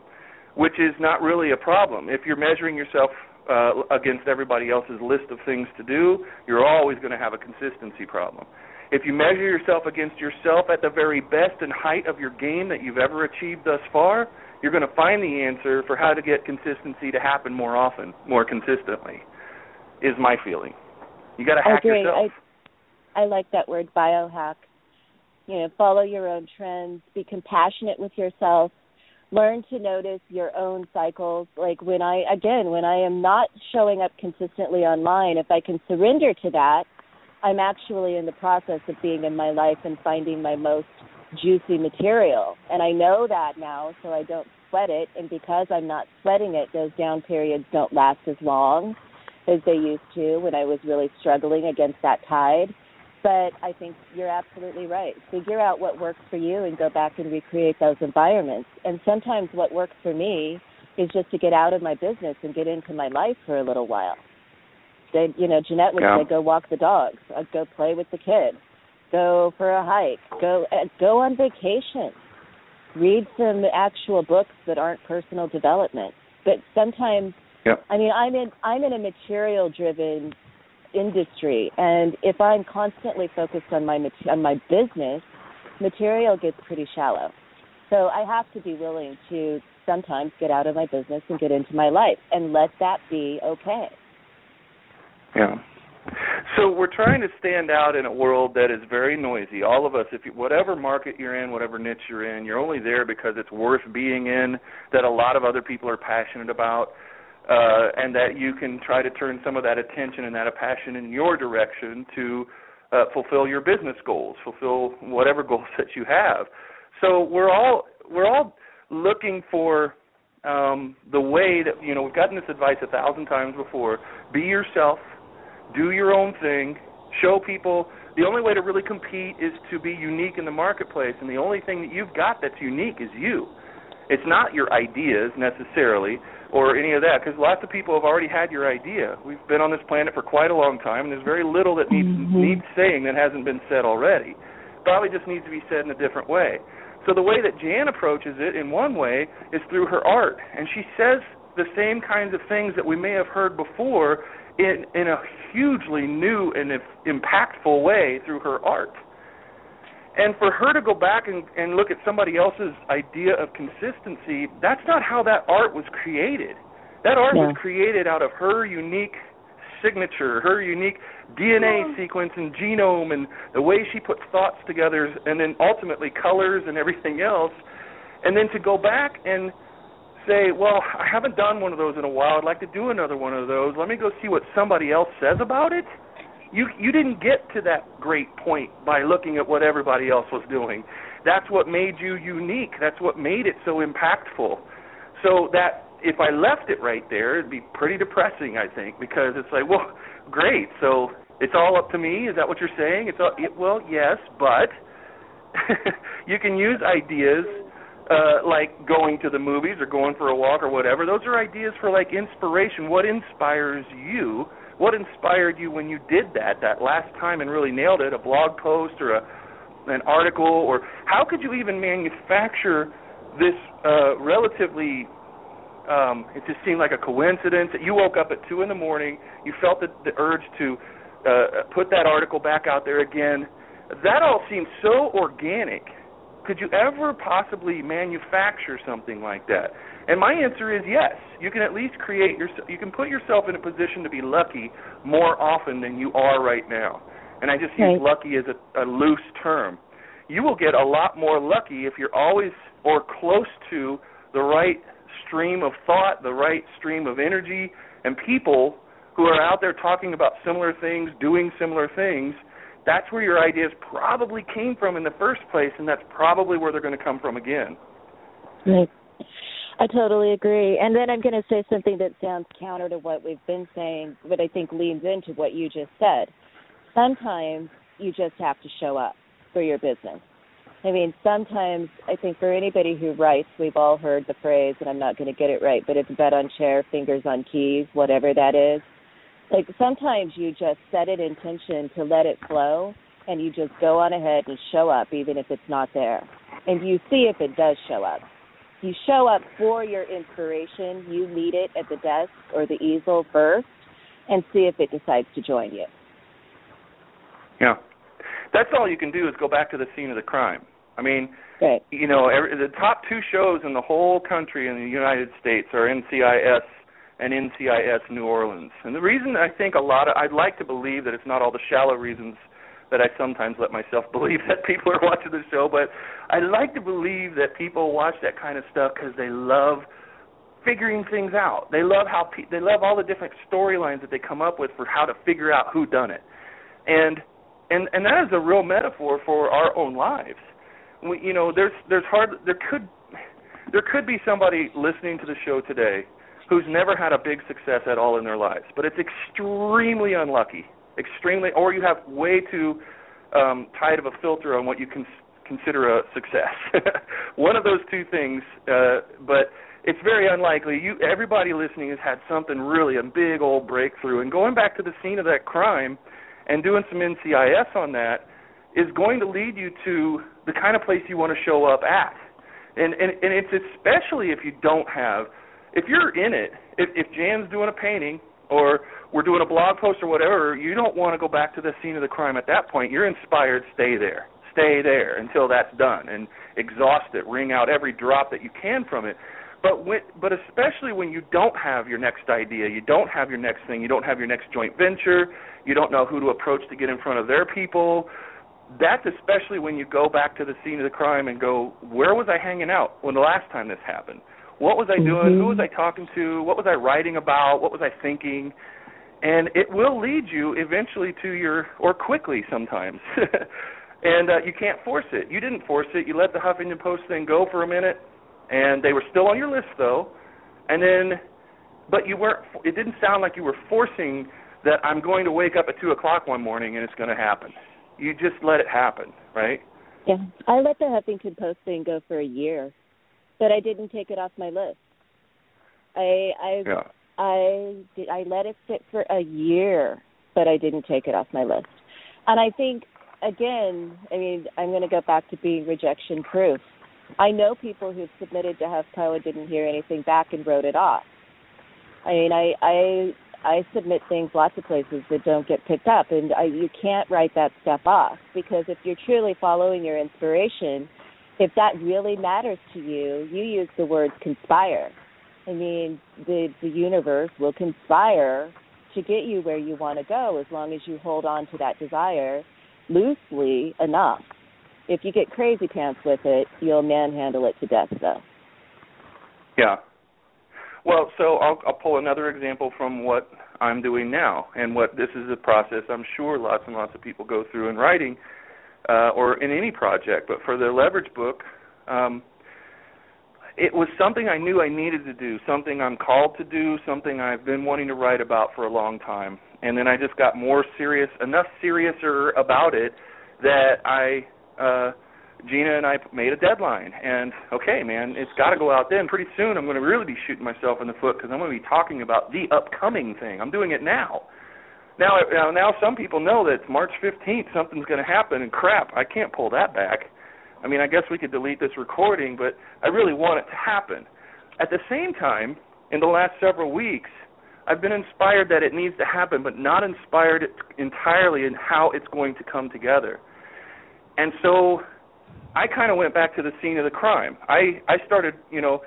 S3: which is not really a problem. If you're measuring yourself uh, against everybody else's list of things to do, you're always going to have a consistency problem. If you measure yourself against yourself at the very best and height of your game that you've ever achieved thus far, you're going to find the answer for how to get consistency to happen more often, more consistently. Is my feeling. You got to
S5: I
S3: hack
S5: agree.
S3: yourself.
S5: I like that word biohack. You know, follow your own trends, be compassionate with yourself, learn to notice your own cycles. Like when I again, when I am not showing up consistently online, if I can surrender to that, I'm actually in the process of being in my life and finding my most juicy material. And I know that now, so I don't sweat it. And because I'm not sweating it, those down periods don't last as long as they used to when I was really struggling against that tide. But I think you're absolutely right. Figure out what works for you and go back and recreate those environments. And sometimes what works for me is just to get out of my business and get into my life for a little while. They, you know, Jeanette would
S3: Yeah.
S5: say, "Go walk the dogs. I'd go play with the kids. Go for a hike. Go uh, go on vacation. Read some actual books that aren't personal development. But sometimes
S3: Yep.
S5: I mean, I'm in I'm in a material driven industry, and if I'm constantly focused on my on my business, material gets pretty shallow. So I have to be willing to sometimes get out of my business and get into my life, and let that be okay.
S3: Yeah. So we're trying to stand out in a world that is very noisy. All of us, if you, whatever market you're in, whatever niche you're in, you're only there because it's worth being in. That a lot of other people are passionate about, uh, and that you can try to turn some of that attention and that passion in your direction to uh, fulfill your business goals, fulfill whatever goals that you have. So we're all we're all looking for um, the way that you know we've gotten this advice a thousand times before. Be yourself do your own thing, show people the only way to really compete is to be unique in the marketplace, and the only thing that you've got that's unique is you. It's not your ideas necessarily or any of that, because lots of people have already had your idea. We've been on this planet for quite a long time, and there's very little that needs mm-hmm. needs saying that hasn't been said already. Probably just needs to be said in a different way. So the way that Jan approaches it, in one way, is through her art, and she says the same kinds of things that we may have heard before in in a hugely new and impactful way through her art. And for her to go back and, and look at somebody else's idea of consistency, that's not how that art was created. That art yeah. was created out of her unique signature, her unique DNA yeah. sequence and genome, and the way she puts thoughts together, and then ultimately colors and everything else. And then to go back and say, well, I haven't done one of those in a while. I'd like to do another one of those. Let me go see what somebody else says about it. You you didn't get to that great point by looking at what everybody else was doing. That's what made you unique. That's what made it so impactful. So that if I left it right there, it'd be pretty depressing, I think, because it's like, well, great. So it's all up to me. Is that what you're saying? It's all, it, well, yes, but you can use ideas uh like going to the movies or going for a walk or whatever those are ideas for like inspiration what inspires you what inspired you when you did that that last time and really nailed it a blog post or a an article? Or how could you even manufacture this uh relatively um it just seemed like a coincidence that you woke up at two in the morning you felt the, the urge to uh put that article back out there again? That all seems so organic. Could you ever possibly manufacture something like that? And my answer is yes. You can at least create your you can put yourself in a position to be lucky more often than you are right now. And I just use lucky as a, a loose term. You will get a lot more lucky if you're always or close to the right stream of thought, the right stream of energy, and people who are out there talking about similar things, doing similar things, that's where your ideas probably came from in the first place, and that's probably where they're going to come from again.
S5: Right. I totally agree. And then I'm going to say something that sounds counter to what we've been saying, but I think leans into what you just said. Sometimes you just have to show up for your business. I mean, sometimes I think for anybody who writes, we've all heard the phrase, and I'm not going to get it right, but it's bet on chair, fingers on keys, whatever that is like sometimes you just set an intention to let it flow and you just go on ahead and show up even if it's not there and you see if it does show up you show up for your inspiration you meet it at the desk or the easel first and see if it decides to join you
S3: yeah that's all you can do is go back to the scene of the crime i mean
S5: right.
S3: you know every, the top two shows in the whole country in the united states are ncis and NCIS New Orleans. And the reason I think a lot of I'd like to believe that it's not all the shallow reasons that I sometimes let myself believe that people are watching the show, but I like to believe that people watch that kind of stuff because they love figuring things out. They love how pe- they love all the different storylines that they come up with for how to figure out who done it, and and and that is a real metaphor for our own lives. We, you know, there's there's hard there could there could be somebody listening to the show today who's never had a big success at all in their lives, but it's extremely unlucky, extremely, or you have way too um, tight of a filter on what you can consider a success. One of those two things, uh, but it's very unlikely. You, everybody listening has had something really a big old breakthrough, and going back to the scene of that crime and doing some NCIS on that is going to lead you to the kind of place you want to show up at. And, and and it's especially if you don't have if you're in it, if, if Jan's doing a painting or we're doing a blog post or whatever, you don't want to go back to the scene of the crime at that point. You're inspired, stay there. Stay there until that's done and exhaust it, wring out every drop that you can from it. But when, but especially when you don't have your next idea, you don't have your next thing, you don't have your next joint venture, you don't know who to approach to get in front of their people. That's especially when you go back to the scene of the crime and go, where was I hanging out when the last time this happened? What was I doing? Mm-hmm. Who was I talking to? What was I writing about? What was I thinking? And it will lead you eventually to your, or quickly sometimes. and uh, you can't force it. You didn't force it. You let the Huffington Post thing go for a minute, and they were still on your list though. And then, but you weren't. It didn't sound like you were forcing that I'm going to wake up at two o'clock one morning and it's going to happen. You just let it happen, right?
S5: Yeah, I let the Huffington Post thing go for a year, but I didn't take it off my list. I I
S3: yeah.
S5: I did, I let it sit for a year, but I didn't take it off my list. And I think again, I mean, I'm going to go back to being rejection proof. I know people who've submitted to HuffPo and didn't hear anything back and wrote it off. I mean, I I I submit things lots of places that don't get picked up, and I, you can't write that stuff off because if you're truly following your inspiration, if that really matters to you, you use the word conspire. I mean, the the universe will conspire to get you where you want to go as long as you hold on to that desire loosely enough. If you get crazy pants with it, you'll manhandle it to death, though.
S3: Yeah. Well, so I'll, I'll pull another example from what I'm doing now, and what this is a process I'm sure lots and lots of people go through in writing uh, or in any project. But for the leverage book, um, it was something I knew I needed to do, something I'm called to do, something I've been wanting to write about for a long time. And then I just got more serious, enough seriouser about it that I uh Gina and I made a deadline, and okay, man, it's got to go out then. Pretty soon, I'm going to really be shooting myself in the foot because I'm going to be talking about the upcoming thing. I'm doing it now. Now, now, now, some people know that March 15th. Something's going to happen, and crap, I can't pull that back. I mean, I guess we could delete this recording, but I really want it to happen. At the same time, in the last several weeks, I've been inspired that it needs to happen, but not inspired entirely in how it's going to come together. And so I kind of went back to the scene of the crime. I I started, you know,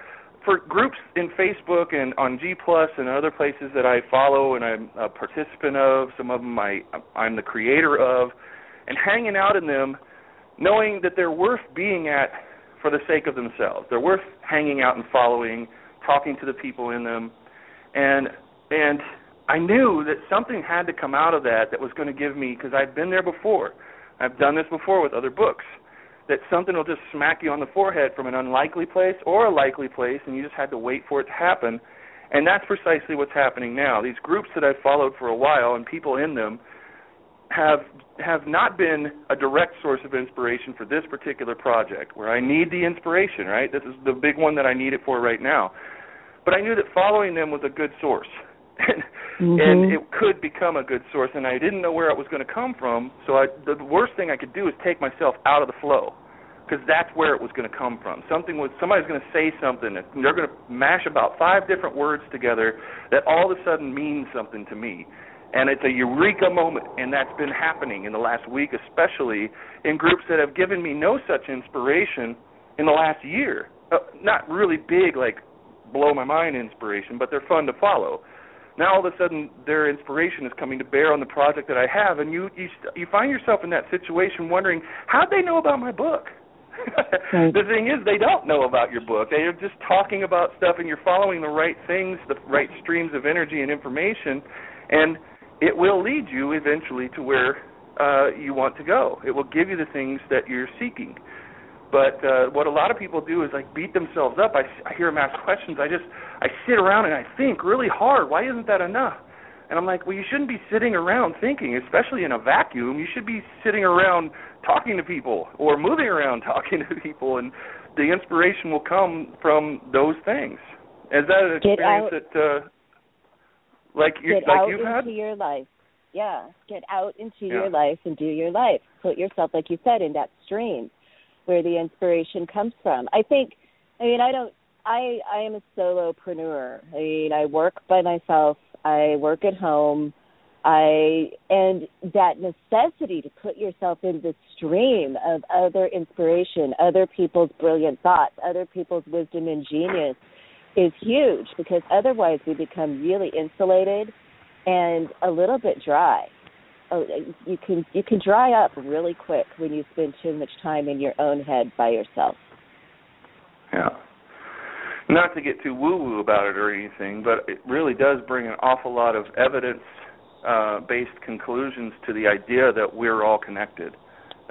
S3: for groups in Facebook and on G Plus and other places that I follow and I'm a participant of. Some of them I I'm the creator of, and hanging out in them, knowing that they're worth being at for the sake of themselves. They're worth hanging out and following, talking to the people in them, and and I knew that something had to come out of that that was going to give me because I'd been there before. I've done this before with other books that something will just smack you on the forehead from an unlikely place or a likely place, and you just had to wait for it to happen. And that's precisely what's happening now. These groups that I've followed for a while and people in them have have not been a direct source of inspiration for this particular project where I need the inspiration, right? This is the big one that I need it for right now. But I knew that following them was a good source. And,
S5: mm-hmm.
S3: and it could become a good source and I didn't know where it was going to come from, so I the worst thing I could do is take myself out of the flow because that's where it was going to come from. Something was somebody's going to say something, and they're going to mash about five different words together that all of a sudden means something to me, and it's a eureka moment, and that's been happening in the last week, especially in groups that have given me no such inspiration in the last year. Uh, not really big, like blow my mind inspiration, but they're fun to follow. Now all of a sudden, their inspiration is coming to bear on the project that I have, and you you you find yourself in that situation, wondering how'd they know about my book the thing is, they don't know about your book. They are just talking about stuff, and you're following the right things, the right streams of energy and information, and it will lead you eventually to where uh, you want to go. It will give you the things that you're seeking. But uh, what a lot of people do is like beat themselves up. I, I hear them ask questions. I just I sit around and I think really hard. Why isn't that enough? And I'm like, well, you shouldn't be sitting around thinking, especially in a vacuum. You should be sitting around talking to people or moving around talking to people, and the inspiration will come from those things. Is that an
S5: Get
S3: experience
S5: out.
S3: that, uh, like you,
S5: Get
S3: like
S5: out
S3: you've
S5: into
S3: had?
S5: your life. Yeah, get out into
S3: Yeah.
S5: your life and do your life. Put yourself, like you said, in that stream where the inspiration comes from. I think. I mean, I don't. I I am a solopreneur. I mean, I work by myself. I work at home. I and that necessity to put yourself in the stream of other inspiration, other people's brilliant thoughts, other people's wisdom and genius is huge because otherwise we become really insulated and a little bit dry. Oh, you can you can dry up really quick when you spend too much time in your own head by yourself.
S3: Yeah. Not to get too woo woo about it or anything, but it really does bring an awful lot of evidence uh based conclusions to the idea that we're all connected.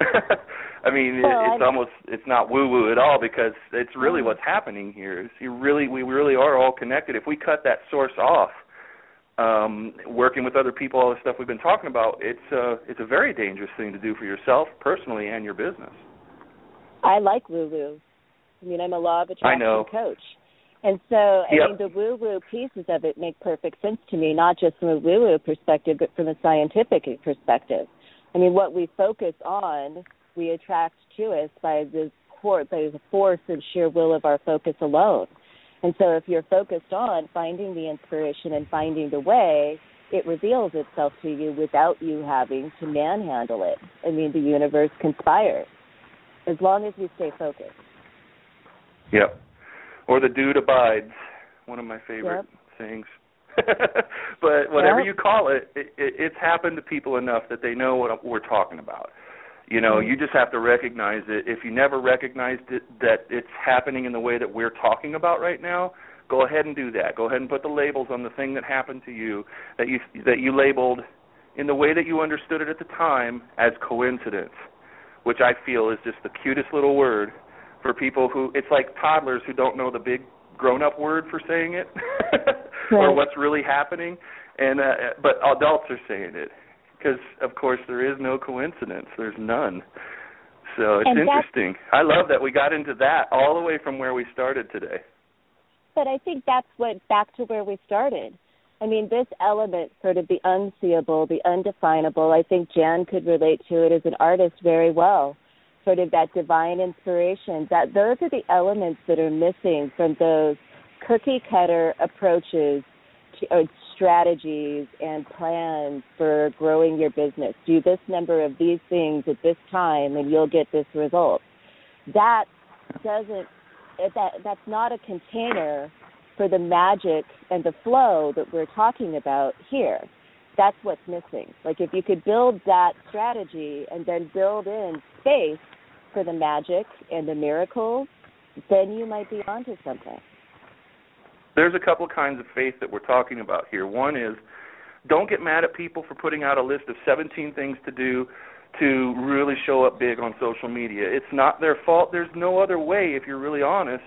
S3: I mean, it, it's
S5: I-
S3: almost it's not woo woo at all because it's really
S5: Mm.
S3: what's happening here. Is you really we really are all connected. If we cut that source off, um, working with other people, all the stuff we've been talking about, it's a it's a very dangerous thing to do for yourself personally and your business.
S5: I like woo woo. I mean, I'm a law of attraction
S3: know.
S5: coach. And so, I
S3: Yep.
S5: mean, the woo woo pieces of it make perfect sense to me, not just from a woo woo perspective, but from a scientific perspective. I mean, what we focus on, we attract to us by the by the force and sheer will of our focus alone. And so, if you're focused on finding the inspiration and finding the way, it reveals itself to you without you having to manhandle it. I mean, the universe conspires as long as you stay focused.
S3: Yep. Or the dude abides, one of my favorite sayings. but whatever
S5: Yep.
S3: you call it, it, it, it's happened to people enough that they know what we're talking about. You know,
S5: Mm-hmm.
S3: you just have to recognize it. If you never recognized it, that it's happening in the way that we're talking about right now, go ahead and do that. Go ahead and put the labels on the thing that happened to you that you that you labeled in the way that you understood it at the time as coincidence, which I feel is just the cutest little word for people who it's like toddlers who don't know the big grown-up word for saying it or what's really happening and uh, but adults are saying it because of course there is no coincidence there's none so it's interesting i love that we got into that all the way from where we started today
S5: But I think that's what back to where we started. I mean, this element, sort of the unseeable, the undefinable, I think Jan could relate to it as an artist very well. Sort of that divine inspiration. That those are the elements that are missing from those cookie cutter approaches Uh, strategies and plans for growing your business. Do this number of these things at this time and you'll get this result. That doesn't that that's not a container for the magic and the flow that we're talking about here. That's what's missing. Like if you could build that strategy and then build in space for the magic and the miracles, then you might be onto something.
S3: There's a couple kinds of faith that we're talking about here one is don't get mad at people for putting out a list of 17 things to do to really show up big on social media. It's not their fault. There's no other way, if you're really honest,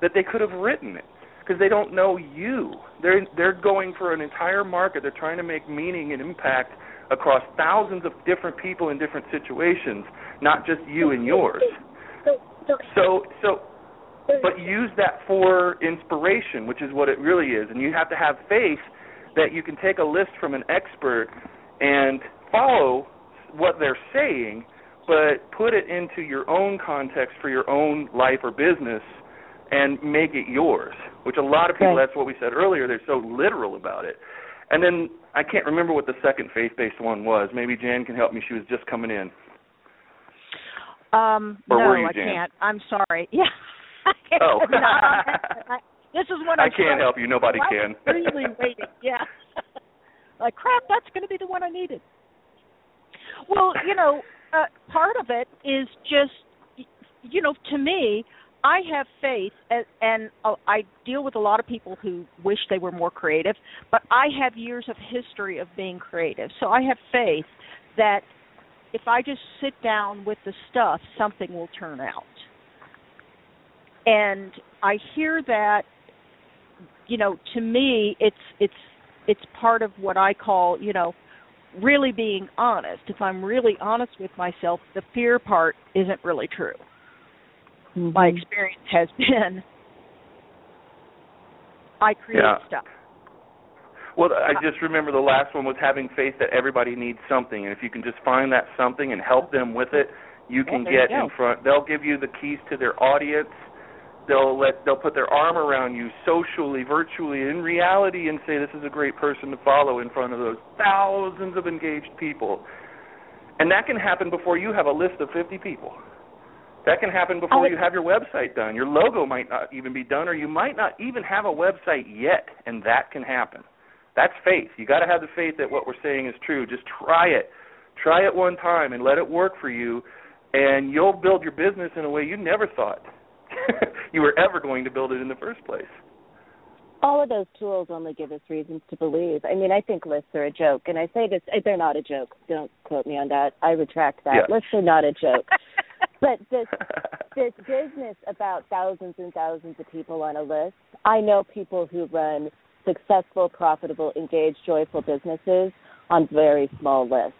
S3: that they could have written it because they don't know you. They're they're going for an entire market. They're trying to make meaning and impact across thousands of different people in different situations, not just you and yours. So so but use that for inspiration, which is what it really is. And you have to have faith that you can take a list from an expert and follow what they're saying, but put it into your own context for your own life or business and make it yours. Which a lot of people,
S5: Right.
S3: that's what we said earlier, they're so literal about it. And then I can't remember what the second faith based one was. Maybe Jan can help me. She was just coming in.
S4: Um,
S3: Or
S4: no,
S3: were you,
S4: I
S3: Jan?
S4: can't. I'm sorry. Yeah.
S3: Oh.
S4: Not on that. I- this is what
S3: I
S4: I'm
S3: can't help you. Nobody
S4: I
S3: can.
S4: really waiting. Yeah. like crap, that's going to be the one I needed. Well, you know, uh, part of it is just, you know, to me, I have faith, and, and uh, I deal with a lot of people who wish they were more creative, but I have years of history of being creative, so I have faith that if I just sit down with the stuff, something will turn out. And I hear that you know to me it's it's it's part of what i call you know really being honest if i'm really honest with myself the fear part isn't really true mm-hmm. my experience has been i create
S3: Yeah.
S4: stuff
S3: Well, I just remember the last one was having faith that everybody needs something, and if you can just find that something and help them with it, you can
S4: there
S3: get
S4: go.
S3: in front. They'll give you the keys to their audience. They'll let they'll put their arm around you socially, virtually, in reality, and say this is a great person to follow in front of those thousands of engaged people. And that can happen before you have a list of 50 people. That can happen before oh,
S5: I-
S3: you have your website done. Your logo might not even be done, or you might not even have a website yet, and that can happen. That's faith. You got to have the faith that what we're saying is true. Just try it. Try it one time and let it work for you, and you'll build your business in a way you never thought you were ever going to build it in the first place.
S5: all of those tools only give us reasons to believe. I mean, I think lists are a joke, and I say this, eh, they're not a joke. Don't quote me on that. I retract that.
S3: Yeah.
S5: Lists are not a joke. but this this business about thousands and thousands of people on a list, I know people who run successful, profitable, engaged, joyful businesses on very small lists.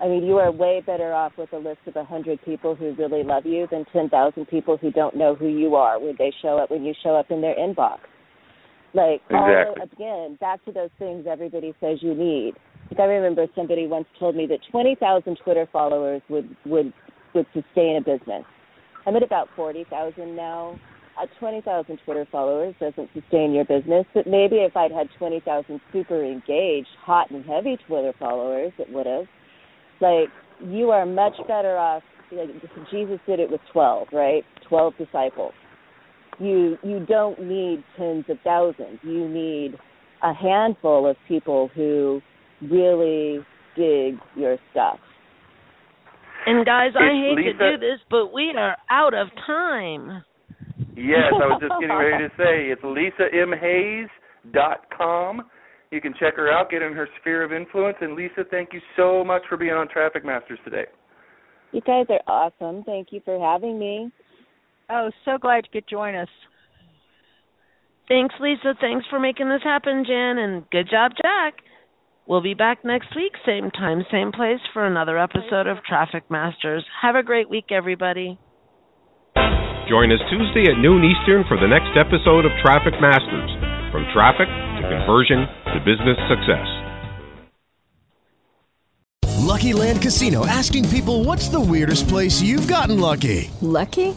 S5: I mean, you are way better off with a list of a 100 people who really love you than 10,000 people who don't know who you are when they show up when you show up in their inbox. Like
S3: exactly.
S5: all again, back to those things everybody says you need. Like I remember somebody once told me that 20,000 Twitter followers would would would sustain a business. I'm at about 40,000 now. At 20,000 Twitter followers doesn't sustain your business, but maybe if I'd had 20,000 super engaged, hot and heavy Twitter followers, it would have. Like you are much better off. Like, Jesus did it with 12, right? 12 disciples. You you don't need tens of thousands. You need a handful of people who really dig your stuff.
S2: And guys, I hate
S3: Lisa-
S2: to do this, but we are out of time.
S3: Yes, I was just getting ready to say it's lisamhayes.com. You can check her out, get in her sphere of influence. And Lisa, thank you so much for being on Traffic Masters today.
S5: You guys are awesome. Thank you for having me.
S4: Oh, so glad you could join us.
S2: Thanks, Lisa. Thanks for making this happen, Jen. And good job, Jack. We'll be back next week, same time, same place, for another episode of Traffic Masters. Have a great week, everybody.
S1: Join us Tuesday at noon Eastern for the next episode of Traffic Masters From Traffic to Conversion to Business Success.
S6: Lucky Land Casino asking people what's the weirdest place you've gotten lucky?
S7: Lucky?